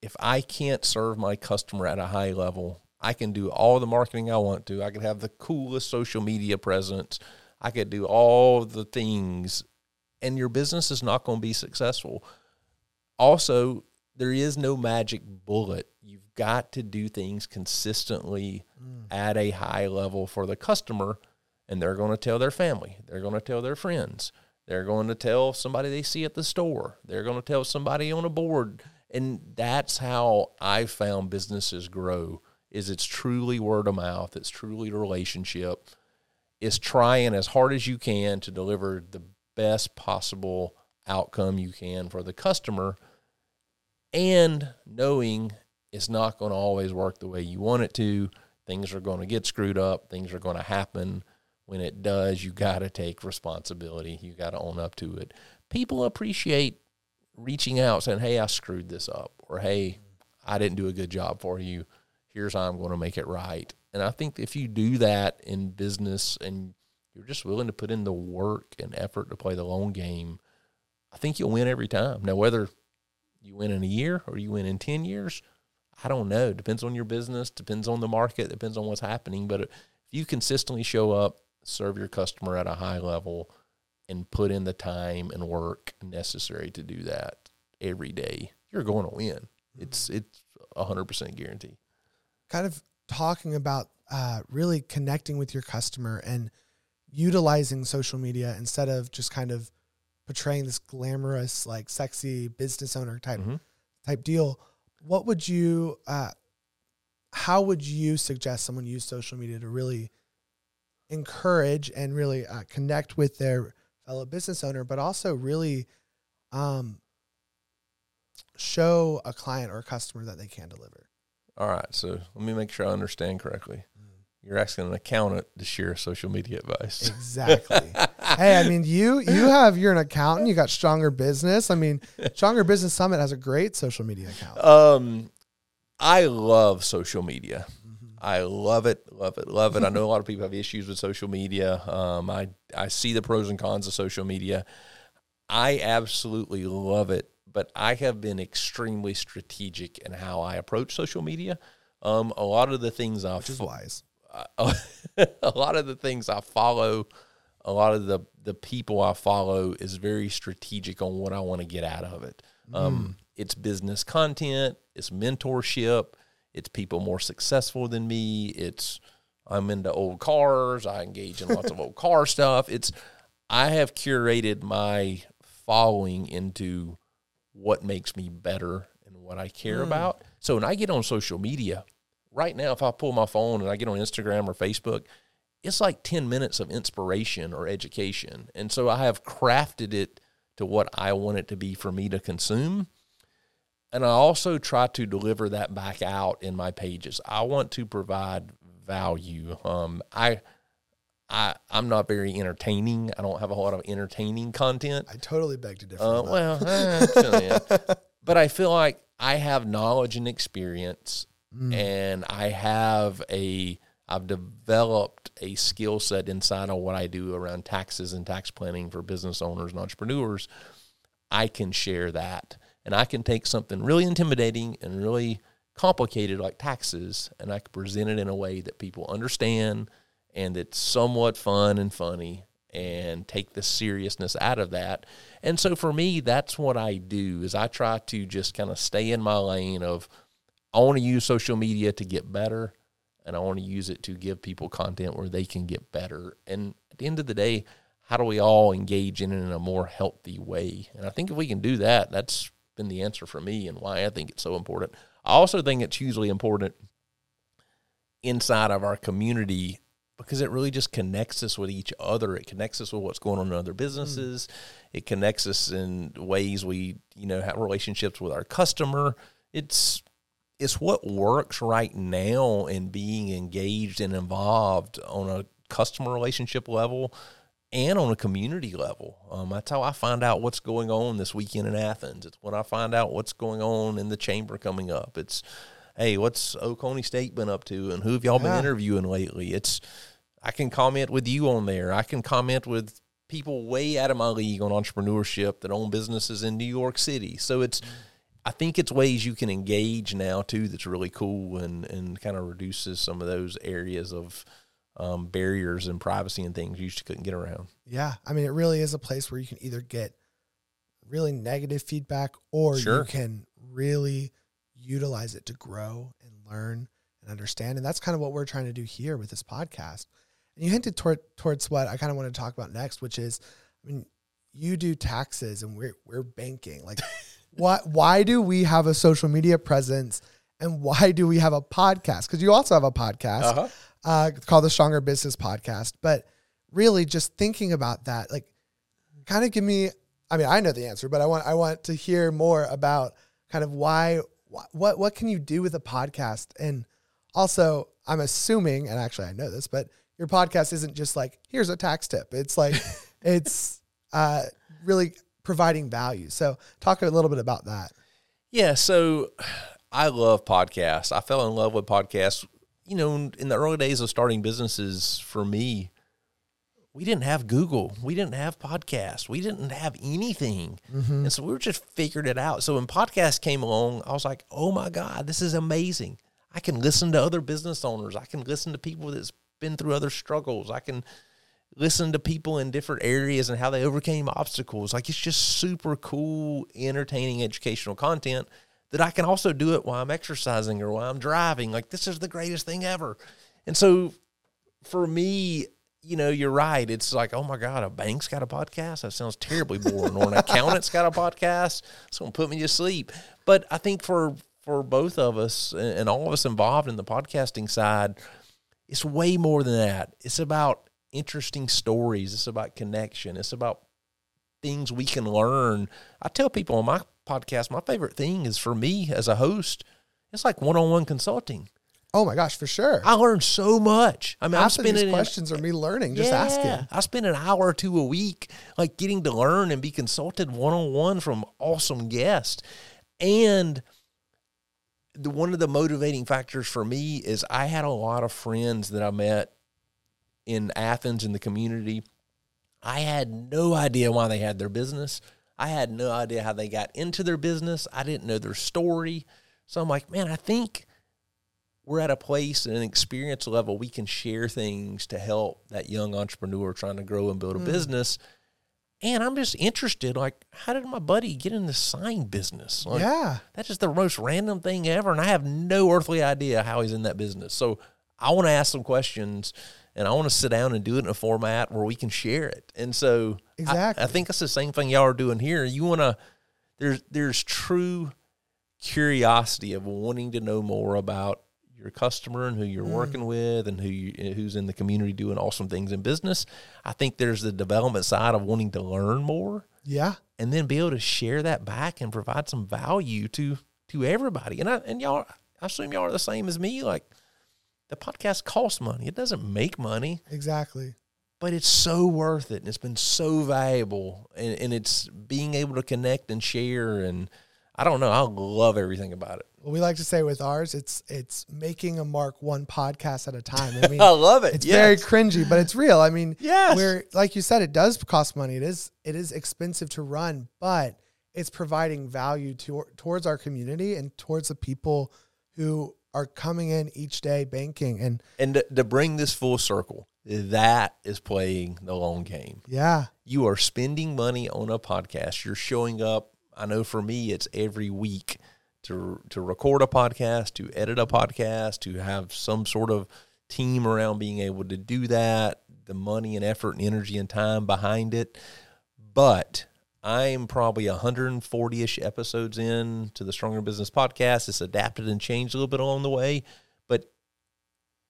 If I can't serve my customer at a high level, I can do all the marketing I want to. I could have the coolest social media presence. I could do all the things and your business is not going to be successful. Also, there is no magic bullet. You've got to do things consistently mm. at a high level for the customer, and they're going to tell their family, they're going to tell their friends, they're going to tell somebody they see at the store, they're going to tell somebody on a board. And that's how I found businesses grow is it's truly word of mouth, it's truly a relationship. It's trying as hard as you can to deliver the best possible outcome you can for the customer and knowing it's not going to always work the way you want it to. Things are going to get screwed up, things are going to happen. When it does, you got to take responsibility. You got to own up to it. People appreciate reaching out saying, Hey, I screwed this up, or Hey, I didn't do a good job for you. Here's how I'm going to make it right. And I think if you do that in business and you're just willing to put in the work and effort to play the long game, I think you'll win every time. Now, whether you win in a year or you win in 10 years, I don't know. Depends on your business, depends on the market, depends on what's happening. But if you consistently show up serve your customer at a high level, and put in the time and work necessary to do that every day, you're going to win. It's it's a hundred percent guarantee. kind of talking about uh, really connecting with your customer and utilizing social media instead of just kind of portraying this glamorous, like sexy business owner type Mhm. type deal. What would you? Uh, how would you suggest someone use social media to really encourage and really uh, connect with their fellow business owner, but also really um, show a client or a customer that they can deliver? All right, so let me make sure I understand correctly. You're asking an accountant to share social media advice. Exactly. hey, I mean, you you have you're an accountant. You got Stronger Business. I mean, Stronger Business Summit has a great social media account. Um, I love social media. I love it, love it, love it. I know a lot of people have issues with social media. Um, I I see the pros and cons of social media. I absolutely love it, but I have been extremely strategic in how I approach social media. Um, a lot of the things I which is wise. a lot of the things I follow, a lot of the the people I follow is very strategic on what I want to get out of it. Um, it's business content, it's mentorship, it's people more successful than me. It's I'm into old cars. I engage in lots of old car stuff. It's I have curated my following into what makes me better and what I care about. So when I get on social media, right now, if I pull my phone and I get on Instagram or Facebook, it's like 10 minutes of inspiration or education. And so I have crafted it to what I want it to be for me to consume. And I also try to deliver that back out in my pages. I want to provide value. Um, I, I, I'm not very entertaining. I don't have a whole lot of entertaining content. I totally beg to differ. Uh, well, eh, yeah. but I feel like I have knowledge and experience, Mm. and I have a I've developed a skill set inside of what I do around taxes and tax planning for business owners and entrepreneurs. I can share that, and I can take something really intimidating and really complicated like taxes, and I can present it in a way that people understand and it's somewhat fun and funny and take the seriousness out of that. And so for me, that's what I do is I try to just kind of stay in my lane of I want to use social media to get better and I want to use it to give people content where they can get better. And at the end of the day, how do we all engage in it in a more healthy way? And I think if we can do that, that's been the answer for me and why I think it's so important. I also think it's hugely important inside of our community because it really just connects us with each other. It connects us with what's going on in other businesses. Mm. It connects us in ways we, you know, have relationships with our customer. It's it's what works right now in being engaged and involved on a customer relationship level and on a community level. Um, that's how I find out what's going on this weekend in Athens. It's when I find out what's going on in the chamber coming up. It's, hey, what's Oconee State been up to, and who have y'all been interviewing lately? It's, I can comment with you on there. I can comment with people way out of my league on entrepreneurship that own businesses in New York City. So it's, I think it's ways you can engage now too. That's really cool and and kind of reduces some of those areas of um, barriers and privacy and things you just couldn't get around. yeah, I mean, it really is a place where you can either get really negative feedback or you can really utilize it to grow and learn and understand. And that's kind of what we're trying to do here with this podcast. And you hinted toward towards what I kind of want to talk about next, which is, I mean, you do taxes and we're we're banking. Like, why why do we have a social media presence and why do we have a podcast? Because you also have a podcast Uh-huh. uh, called the Stronger Business Podcast. But really, just thinking about that, like, kind of give me. I mean, I know the answer, but I want I want to hear more about kind of why wh- what what can you do with a podcast, and also I'm assuming, and actually I know this, but your podcast isn't just like here's a tax tip. It's like it's uh, really providing value. So talk a little bit about that. Yeah, so I love podcasts. I fell in love with podcasts. You know, in the early days of starting businesses, for me, we didn't have Google, we didn't have podcasts, we didn't have anything, mm-hmm. and so we were just figured it out. So when podcasts came along, I was like, "Oh my god, this is amazing! I can listen to other business owners. I can listen to people that's been through other struggles. I can." Listen to people in different areas and how they overcame obstacles. Like it's just super cool, entertaining, educational content that I can also do it while I'm exercising or while I'm driving. Like this is the greatest thing ever. And so for me, you know, you're right. It's like, oh my God, a bank's got a podcast. That sounds terribly boring. or an accountant's got a podcast. It's gonna put me to sleep. But I think for for both of us and all of us involved in the podcasting side, it's way more than that. It's about interesting stories. It's about connection. It's about things we can learn. I tell people on my podcast, my favorite thing is for me as a host, it's like one on one consulting. Oh my gosh, for sure. I learned so much. I mean, Half I'm of spending these an- questions are me learning, just yeah, asking. I spend an hour or two a week, like getting to learn and be consulted one on one from awesome guests. And the one of the motivating factors for me is I had a lot of friends that I met in Athens in the community. I had no idea why they had their business. I had no idea how they got into their business. I didn't know their story. So I'm like, man, I think we're at a place and an experience level we can share things to help that young entrepreneur trying to grow and build a mm. business. And I'm just interested, like, how did my buddy get in the sign business? Like, yeah. that's the most random thing ever. And I have no earthly idea how he's in that business. So I want to ask some questions and I want to sit down and do it in a format where we can share it. And so Exactly. I, think that's the same thing y'all are doing here. You want to, there's, there's true curiosity of wanting to know more about your customer and who you're mm. working with and who you, who's in the community doing awesome things in business. I think there's the development side of wanting to learn more Yeah. and then be able to share that back and provide some value to to everybody. And I and y'all, I assume y'all are the same as me. Like the podcast costs money; it doesn't make money, Exactly. but it's so worth it, and it's been so valuable. And, and it's being able to connect and share. And I don't know, I love everything about it. Well, we like to say with ours, it's it's making a mark one podcast at a time. I mean, I love it. it's very cringy, but it's real. I mean, Yes. we're like you said, it does cost money. It is it is expensive to run, but it's providing value to towards our community and towards the people who are coming in each day banking. And and to, to bring this full circle, that is playing the long game. yeah, you are spending money on a podcast. You're showing up. I know for me, it's every week to to record a podcast, to edit a podcast, to have some sort of team around being able to do that. The money and effort and energy and time behind it, but I'm probably 140 ish episodes in to the Stronger Business podcast. It's adapted and changed a little bit along the way, but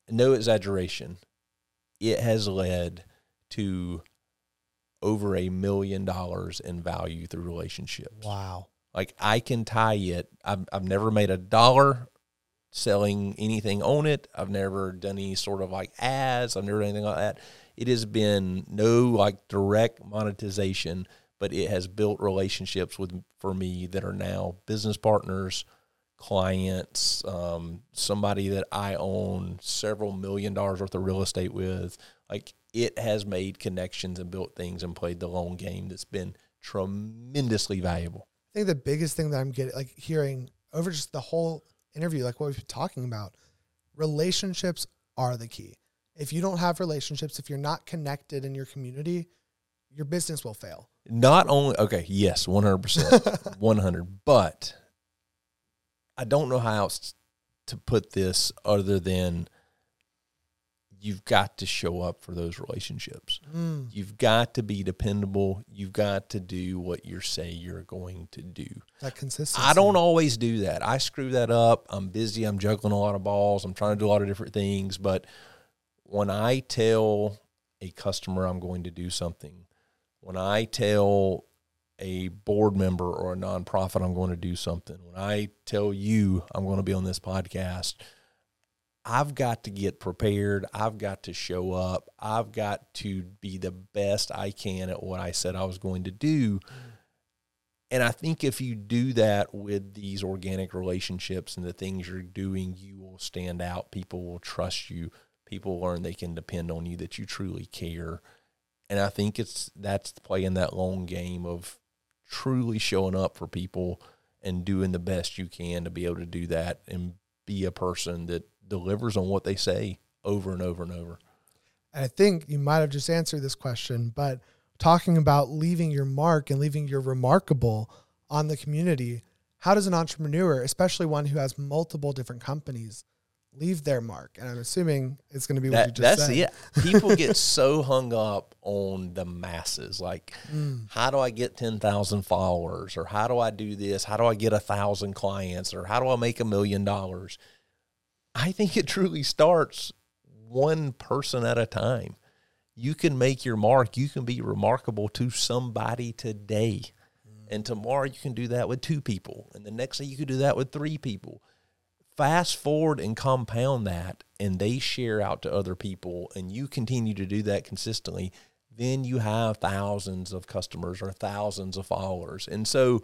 no exaggeration. It has led to over a million dollars in value through relationships. wow, Like I can tie it. I've, I've never made a dollar selling anything on it. I've never done any sort of like ads. I've never done anything like that. It has been no like direct monetization, but it has built relationships with for me that are now business partners, clients, um, somebody that I own several million dollars worth of real estate with. Like it has made connections and built things and played the long game that's been tremendously valuable. I think the biggest thing that I'm getting, like hearing over just the whole interview, like what we've been talking about, relationships are the key. If you don't have relationships, if you're not connected in your community, your business will fail. Not only okay, yes, one hundred percent, one hundred. But I don't know how else to put this other than you've got to show up for those relationships. Mm, You've got to be dependable. You've got to do what you say you're going to do. that consistency. I don't always do that. I screw that up. I'm busy. I'm juggling a lot of balls. I'm trying to do a lot of different things. But when I tell a customer I'm going to do something, when I tell a board member or a nonprofit I'm going to do something, when I tell you I'm going to be on this podcast, I've got to get prepared. I've got to show up. I've got to be the best I can at what I said I was going to do. And I think if you do that with these organic relationships and the things you're doing, you will stand out. People will trust you. People learn they can depend on you, that you truly care. And I think it's that's playing that long game of truly showing up for people and doing the best you can to be able to do that and be a person that delivers on what they say over and over and over. I think you might have just answered this question, but talking about leaving your mark and leaving your remarkable on the community, how does an entrepreneur, especially one who has multiple different companies, leave their mark? And I'm assuming it's going to be what you That, just that's said. it. People get so hung up on the masses. Like, Mm. how do I get 10,000 followers? Or how do I do this? How do I get a thousand clients? Or how do I make a million dollars? I think it truly starts one person at a time. You can make your mark. You can be remarkable to somebody today. And tomorrow you can do that with two people. And the next day you can do that with three people fast forward and compound that and they share out to other people and you continue to do that consistently then you have thousands of customers or thousands of followers. And so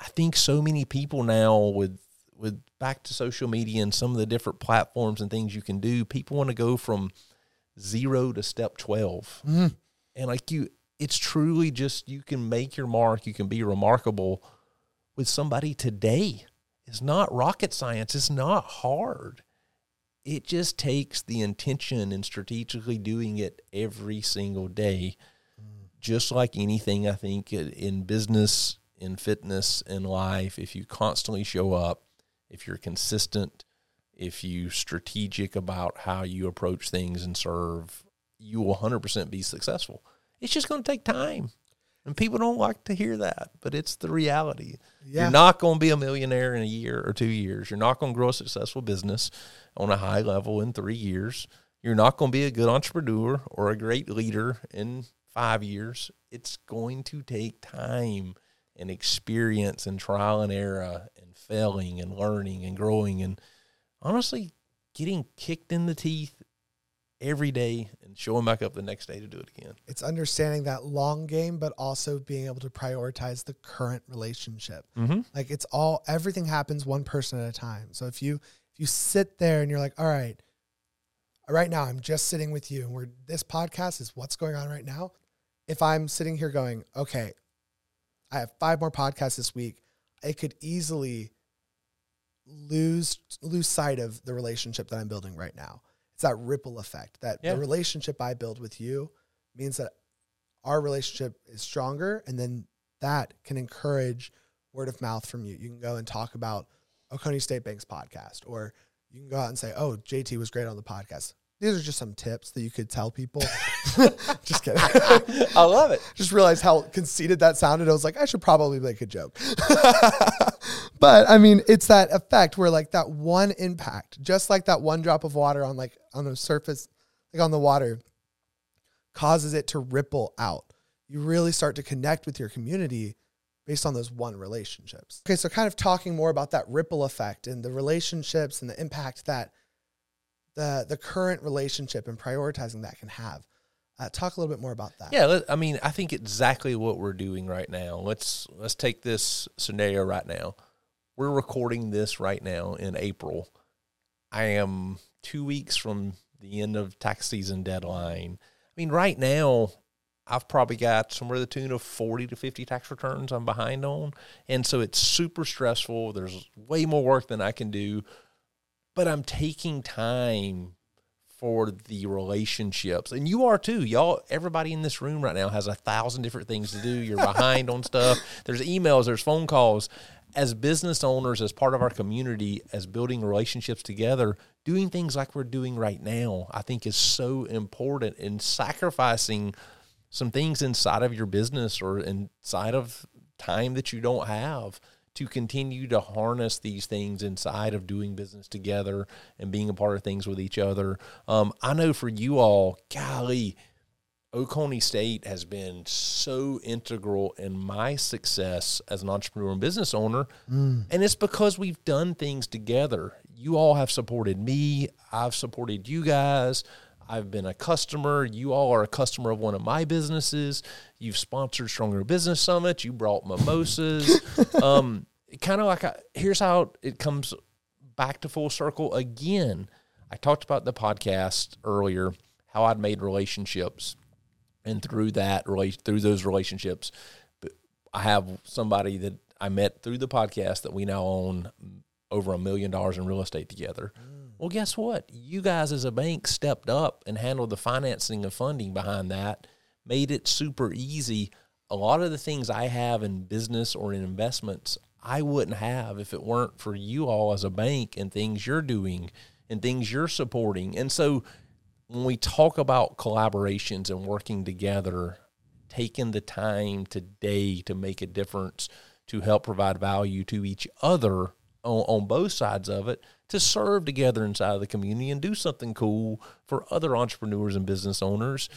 i think so many people now with with back to social media and some of the different platforms and things you can do people want to go from zero to step 12 Mhm. and like you it's truly just you can make your mark you can be remarkable with somebody today it's not rocket science. It's not hard. It just takes the intention and strategically doing it every single day. Mm. Just like anything, I think in- in business, in fitness, in life, if you constantly show up, if you're consistent, if you strategic about how you approach things and serve, you will 100% be successful. It's just going to take time. And people don't like to hear that, but it's the reality. Yeah. You're not going to be a millionaire in a year or two years. You're not going to grow a successful business on a high level in three years. You're not going to be a good entrepreneur or a great leader in five years. It's going to take time and experience and trial and error and failing and learning and growing and honestly getting kicked in the teeth every day and showing back up the next day to do it again. It's understanding that long game, but also being able to prioritize the current relationship. Mm-hmm. Like it's all everything happens one person at a time. So if you if you sit there and you're like, all right, right now I'm just sitting with you and we're this podcast is what's going on right now. If I'm sitting here going, okay, I have five more podcasts this week, I could easily lose lose sight of the relationship that I'm building right now. It's that ripple effect that Yeah. the relationship I build with you means that our relationship is stronger and then that can encourage word of mouth from you. You can go and talk about Oconee State Bank's podcast, or you can go out and say, "Oh, JT was great on the podcast." These are just some tips that you could tell people. just kidding. I love it. just realized how conceited that sounded. I was like, I should probably make a joke. but I mean, it's that effect where like that one impact, just like that one drop of water on like on the surface, like on the water, causes it to ripple out. You really start to connect with your community based on those one relationships. Okay, so kind of talking more about that ripple effect and the relationships and the impact that the the current relationship and prioritizing that can have. Uh, talk a little bit more about that. Yeah, let- I mean, I think exactly what we're doing right now. Let's let's take this scenario right now. We're recording this right now in April. I am two weeks from the end of tax season deadline. I mean, right now, I've probably got somewhere to the tune of 40 to 50 tax returns I'm behind on. And so it's super stressful. There's way more work than I can do, but I'm taking time for the relationships. And you are too. Y'all, everybody in this room right now has a thousand different things to do. You're behind on stuff. There's emails, there's phone calls. As business owners, as part of our community, as building relationships together, doing things like we're doing right now, I think is so important in sacrificing some things inside of your business or inside of time that you don't have to continue to harness these things inside of doing business together and being a part of things with each other. Um, I know for you all, golly, Oconee State has been so integral in my success as an entrepreneur and business owner. And it's because we've done things together. You all have supported me, I've supported you guys. I've been a customer. You all are a customer of one of my businesses. You've sponsored Stronger Business Summit. You brought mimosas. um, kind of like I, here's how it comes back to full circle again. I talked about the podcast earlier, how I'd made relationships, and through that through those relationships, I have somebody that I met through the podcast that we now own over a million dollars in real estate together. Well, guess what? You guys as a bank stepped up and handled the financing and funding behind that, made it super easy. A lot of the things I have in business or in investments, I wouldn't have if it weren't for you all as a bank and things you're doing and things you're supporting. And so when we talk about collaborations and working together, taking the time today to make a difference to help provide value to each other on, on both sides of it to serve together inside of the community and do something cool for other entrepreneurs and business owners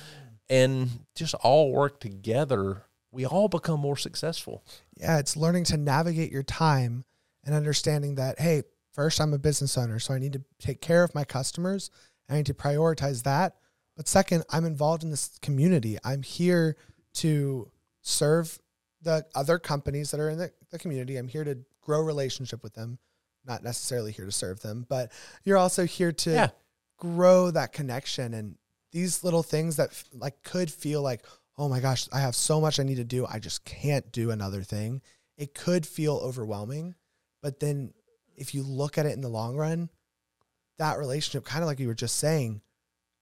and just all work together we all become more successful Yeah, it's learning to navigate your time and understanding that, hey, first, I'm a business owner, so I need to take care of my customers. I need to prioritize that. But second, I'm involved in this community. I'm here to serve the other companies that are in the, the community. I'm here to grow relationship with them, not necessarily here to serve them, but you're also here to Yeah. grow that connection and these little things that f- like could feel like, oh my gosh, I have so much I need to do. I just can't do another thing. It could feel overwhelming, but then if you look at it in the long run, that relationship, kind of like you were just saying,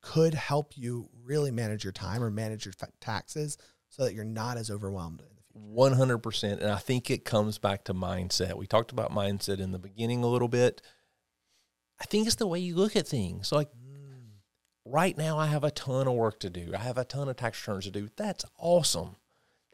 could help you really manage your time or manage your fa- taxes so that you're not as overwhelmed. In the future. One hundred percent, and I think it comes back to mindset. We talked about mindset in the beginning a little bit. I think it's the way you look at things. Like right now, I have a ton of work to do. I have a ton of tax returns to do. That's awesome.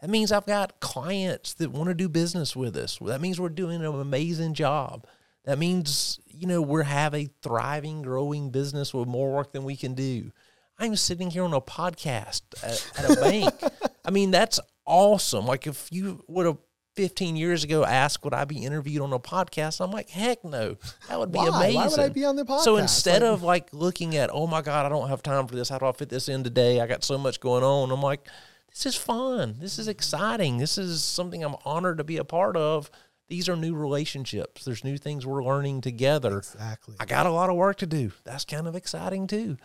That means I've got clients that want to do business with us. That means we're doing an amazing job. That means, you know, we have a thriving, growing business with more work than we can do. I'm sitting here on a podcast at, at a bank. I mean, that's awesome. Like if you would have 15 years ago asked would I be interviewed on a podcast, I'm like, heck no. That would be Why? amazing. Why would I be on the podcast? So instead Like- of like looking at, oh my God, I don't have time for this. How do I fit this in today? I got so much going on. I'm like, this is fun. This is exciting. This is something I'm honored to be a part of. These are new relationships. There's new things we're learning together. Exactly. I got a lot of work to do. That's kind of exciting too.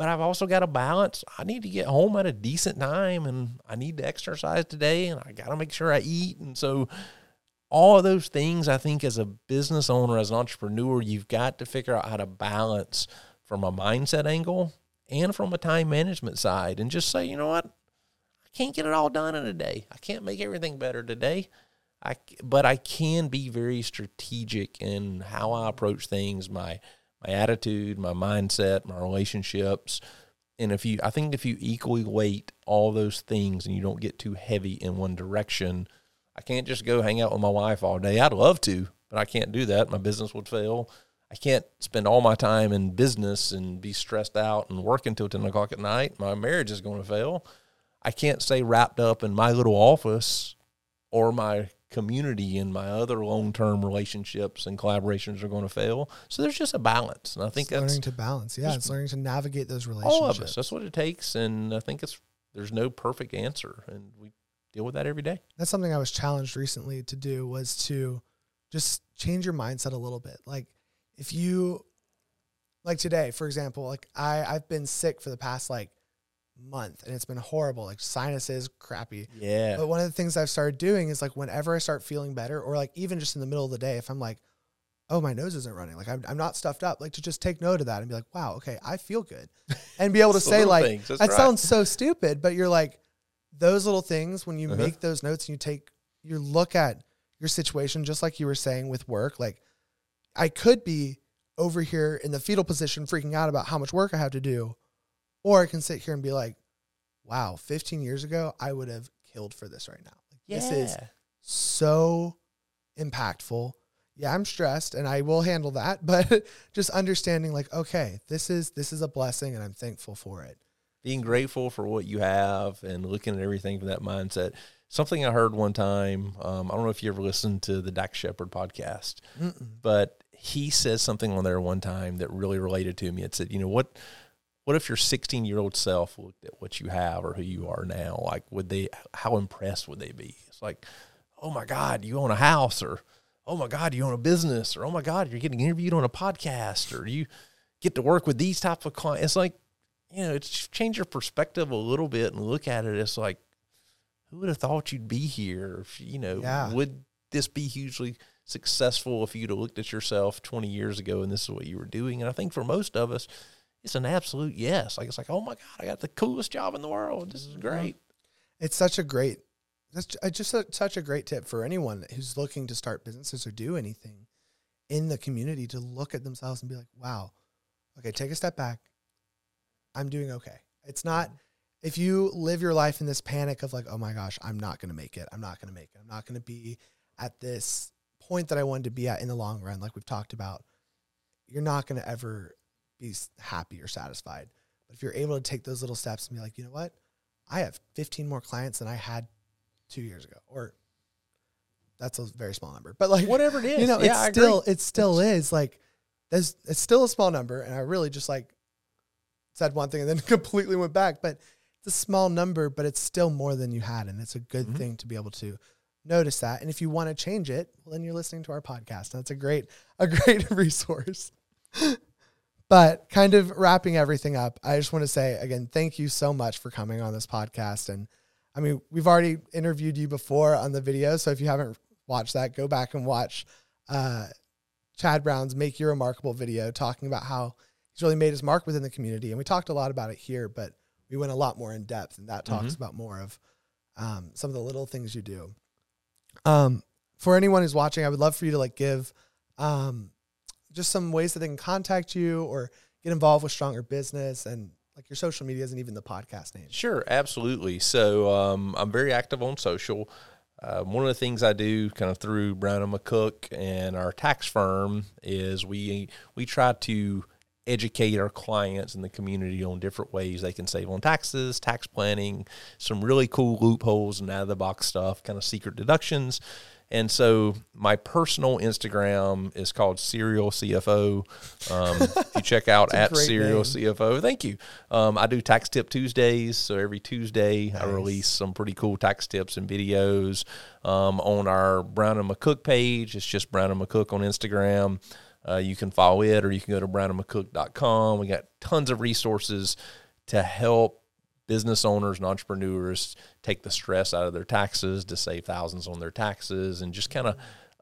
But I've also got a balance. I need to get home at a decent time and I need to exercise today and I got to make sure I eat. And so, all of those things, I think, as a business owner, as an entrepreneur, you've got to figure out how to balance from a mindset angle and from a time management side and just say, you know what? I can't get it all done in a day. I can't make everything better today. I, but I can be very strategic in how I approach things, my my attitude, my mindset, my relationships. And if you, I think if you equally weight all those things and you don't get too heavy in one direction, I can't just go hang out with my wife all day. I'd love to, but I can't do that. My business would fail. I can't spend all my time in business and be stressed out and work until 10 o'clock at night. My marriage is going to fail. I can't stay wrapped up in my little office or my community and my other long term relationships and collaborations are going to fail. So there's just a balance. And I think It's that's learning to balance. Yeah, it's learning to navigate those relationships. all of us. That's what it takes. And I think it's, there's no perfect answer. And we deal with that every day. that's something I was challenged recently to do was to just change your mindset a little bit. Like if you like today, for example, like I I've been sick for the past like month and it's been horrible, like sinuses, crappy. Yeah. But one of the things I've started doing is like whenever I start feeling better or like even just in the middle of the day, if I'm like, oh, my nose isn't running, like I'm, I'm not stuffed up, like to just take note of that and be like, wow, okay, I feel good. And be able to say like, things, that right. sounds so stupid, but you're like, those little things, when you Uh-huh. make those notes and you take, you look at your situation, just like you were saying with work, like I could be over here in the fetal position freaking out about how much work I have to do. Or I can sit here and be like, wow, 15 years ago, I would have killed for this right now. Like, yeah. This is so impactful. Yeah, I'm stressed and I will handle that, but just understanding like, okay, this is this is a blessing and I'm thankful for it. being grateful for what you have and looking at everything from that mindset. Something I heard one time, um, I don't know if you ever listened to the Dax Shepard podcast, Mm-mm. but he says something on there one time that really related to me. It said, you know, what what if your 16 year old self looked at what you have or who you are now? Like, would they, how impressed would they be? It's like, oh my God, you own a house, or oh my God, you own a business, or oh my God, you're getting interviewed on a podcast, or you get to work with these types of clients. It's like, you know, it's change your perspective a little bit and look at it. It's like, who would have thought you'd be here? If, you know, Yeah. would this be hugely successful if you'd have looked at yourself 20 years ago and this is what you were doing? And I think for most of us, it's an absolute yes. Like it's like, oh my God, I got the coolest job in the world. This is great. It's such a great, that's just a, such a great tip for anyone who's looking to start businesses or do anything in the community to look at themselves and be like, wow, okay, take a step back. I'm doing okay. It's not, if you live your life in this panic of like, oh my gosh, I'm not going to make it. I'm not going to make it. I'm not going to be at this point that I wanted to be at in the long run, like we've talked about, you're not going to ever be happy or satisfied. But if you're able to take those little steps and be like, you know what? I have 15 more clients than I had two years ago, or that's a very small number, but like Whatever it is. you know, Yeah, it's I agree. still, it still is like, there's, it's still a small number. And I really just like said one thing and then completely went back, but it's a small number, but it's still more than you had. And it's a good Mhm. thing to be able to notice that. And if you want to change it, well, then you're listening to our podcast. and That's a great, a great resource. But kind of wrapping everything up, I just want to say again, thank you so much for coming on this podcast. And I mean, we've already interviewed you before on the video. So if you haven't watched that, go back and watch uh, Chad Brown's Make Your Remarkable video talking about how he's really made his mark within the community. And we talked a lot about it here, but we went a lot more in depth. And that talks Mhm. about more of um, some of the little things you do. Um, for anyone who's watching, I would love for you to like give um, just some ways that they can contact you or get involved with Stronger Business and like your social medias and even the podcast name. Sure, absolutely. So um, I'm very active on social. Uh, one of the things I do, kind of through Brown and McCook and our tax firm, is we we try to educate our clients in the community on different ways they can save on taxes, tax planning, some really cool loopholes and out of the box stuff, kind of secret deductions. And so my personal Instagram is called Serial CFO. Um, if you check out at Serial name. CFO, thank you. Um, I do tax tip Tuesdays, so every Tuesday I release some pretty cool tax tips and videos um, on our Brown and McCook page. It's just Brown and McCook on Instagram. Uh, you can follow it, or you can go to brownandmccook.com. We got tons of resources to help business owners and entrepreneurs take the stress out of their taxes to save thousands on their taxes and just kind of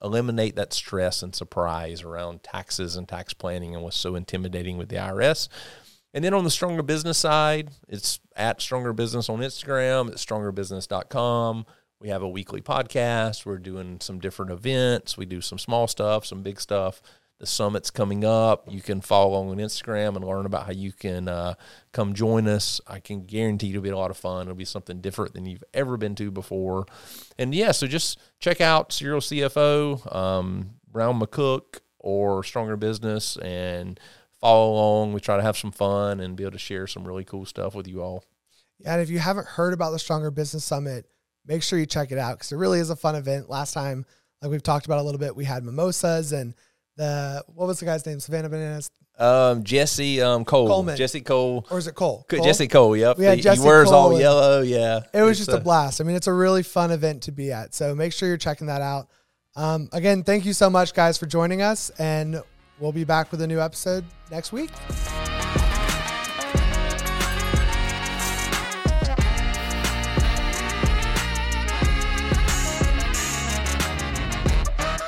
eliminate that stress and surprise around taxes and tax planning and what's so intimidating with the IRS. And then on the Stronger Business side, it's at Stronger Business on Instagram, it's strongerbusiness.com. We have a weekly podcast. We're doing some different events. We do some small stuff, some big stuff. The summit's coming up. You can follow along on Instagram and learn about how you can uh, come join us. I can guarantee it'll be a lot of fun. It'll be something different than you've ever been to before. And yeah, so just check out Serial CFO, um, Brown McCook, or Stronger Business and follow along. We try to have some fun and be able to share some really cool stuff with you all. And if you haven't heard about the Stronger Business Summit, make sure you check it out because it really is a fun event. Last time, like we've talked about a little bit, we had mimosas and the what was the guy's name? Savannah Bananas, Um, Jesse um, Cole, Coleman. Jesse Cole, or is it Cole? Cole? Jesse Cole. Yep, had he, Jesse he wears Cole all yellow. Yeah, It was just a uh, blast. I mean, it's a really fun event to be at. So make sure you're checking that out. Um, again, thank you so much, guys, for joining us, and we'll be back with a new episode next week.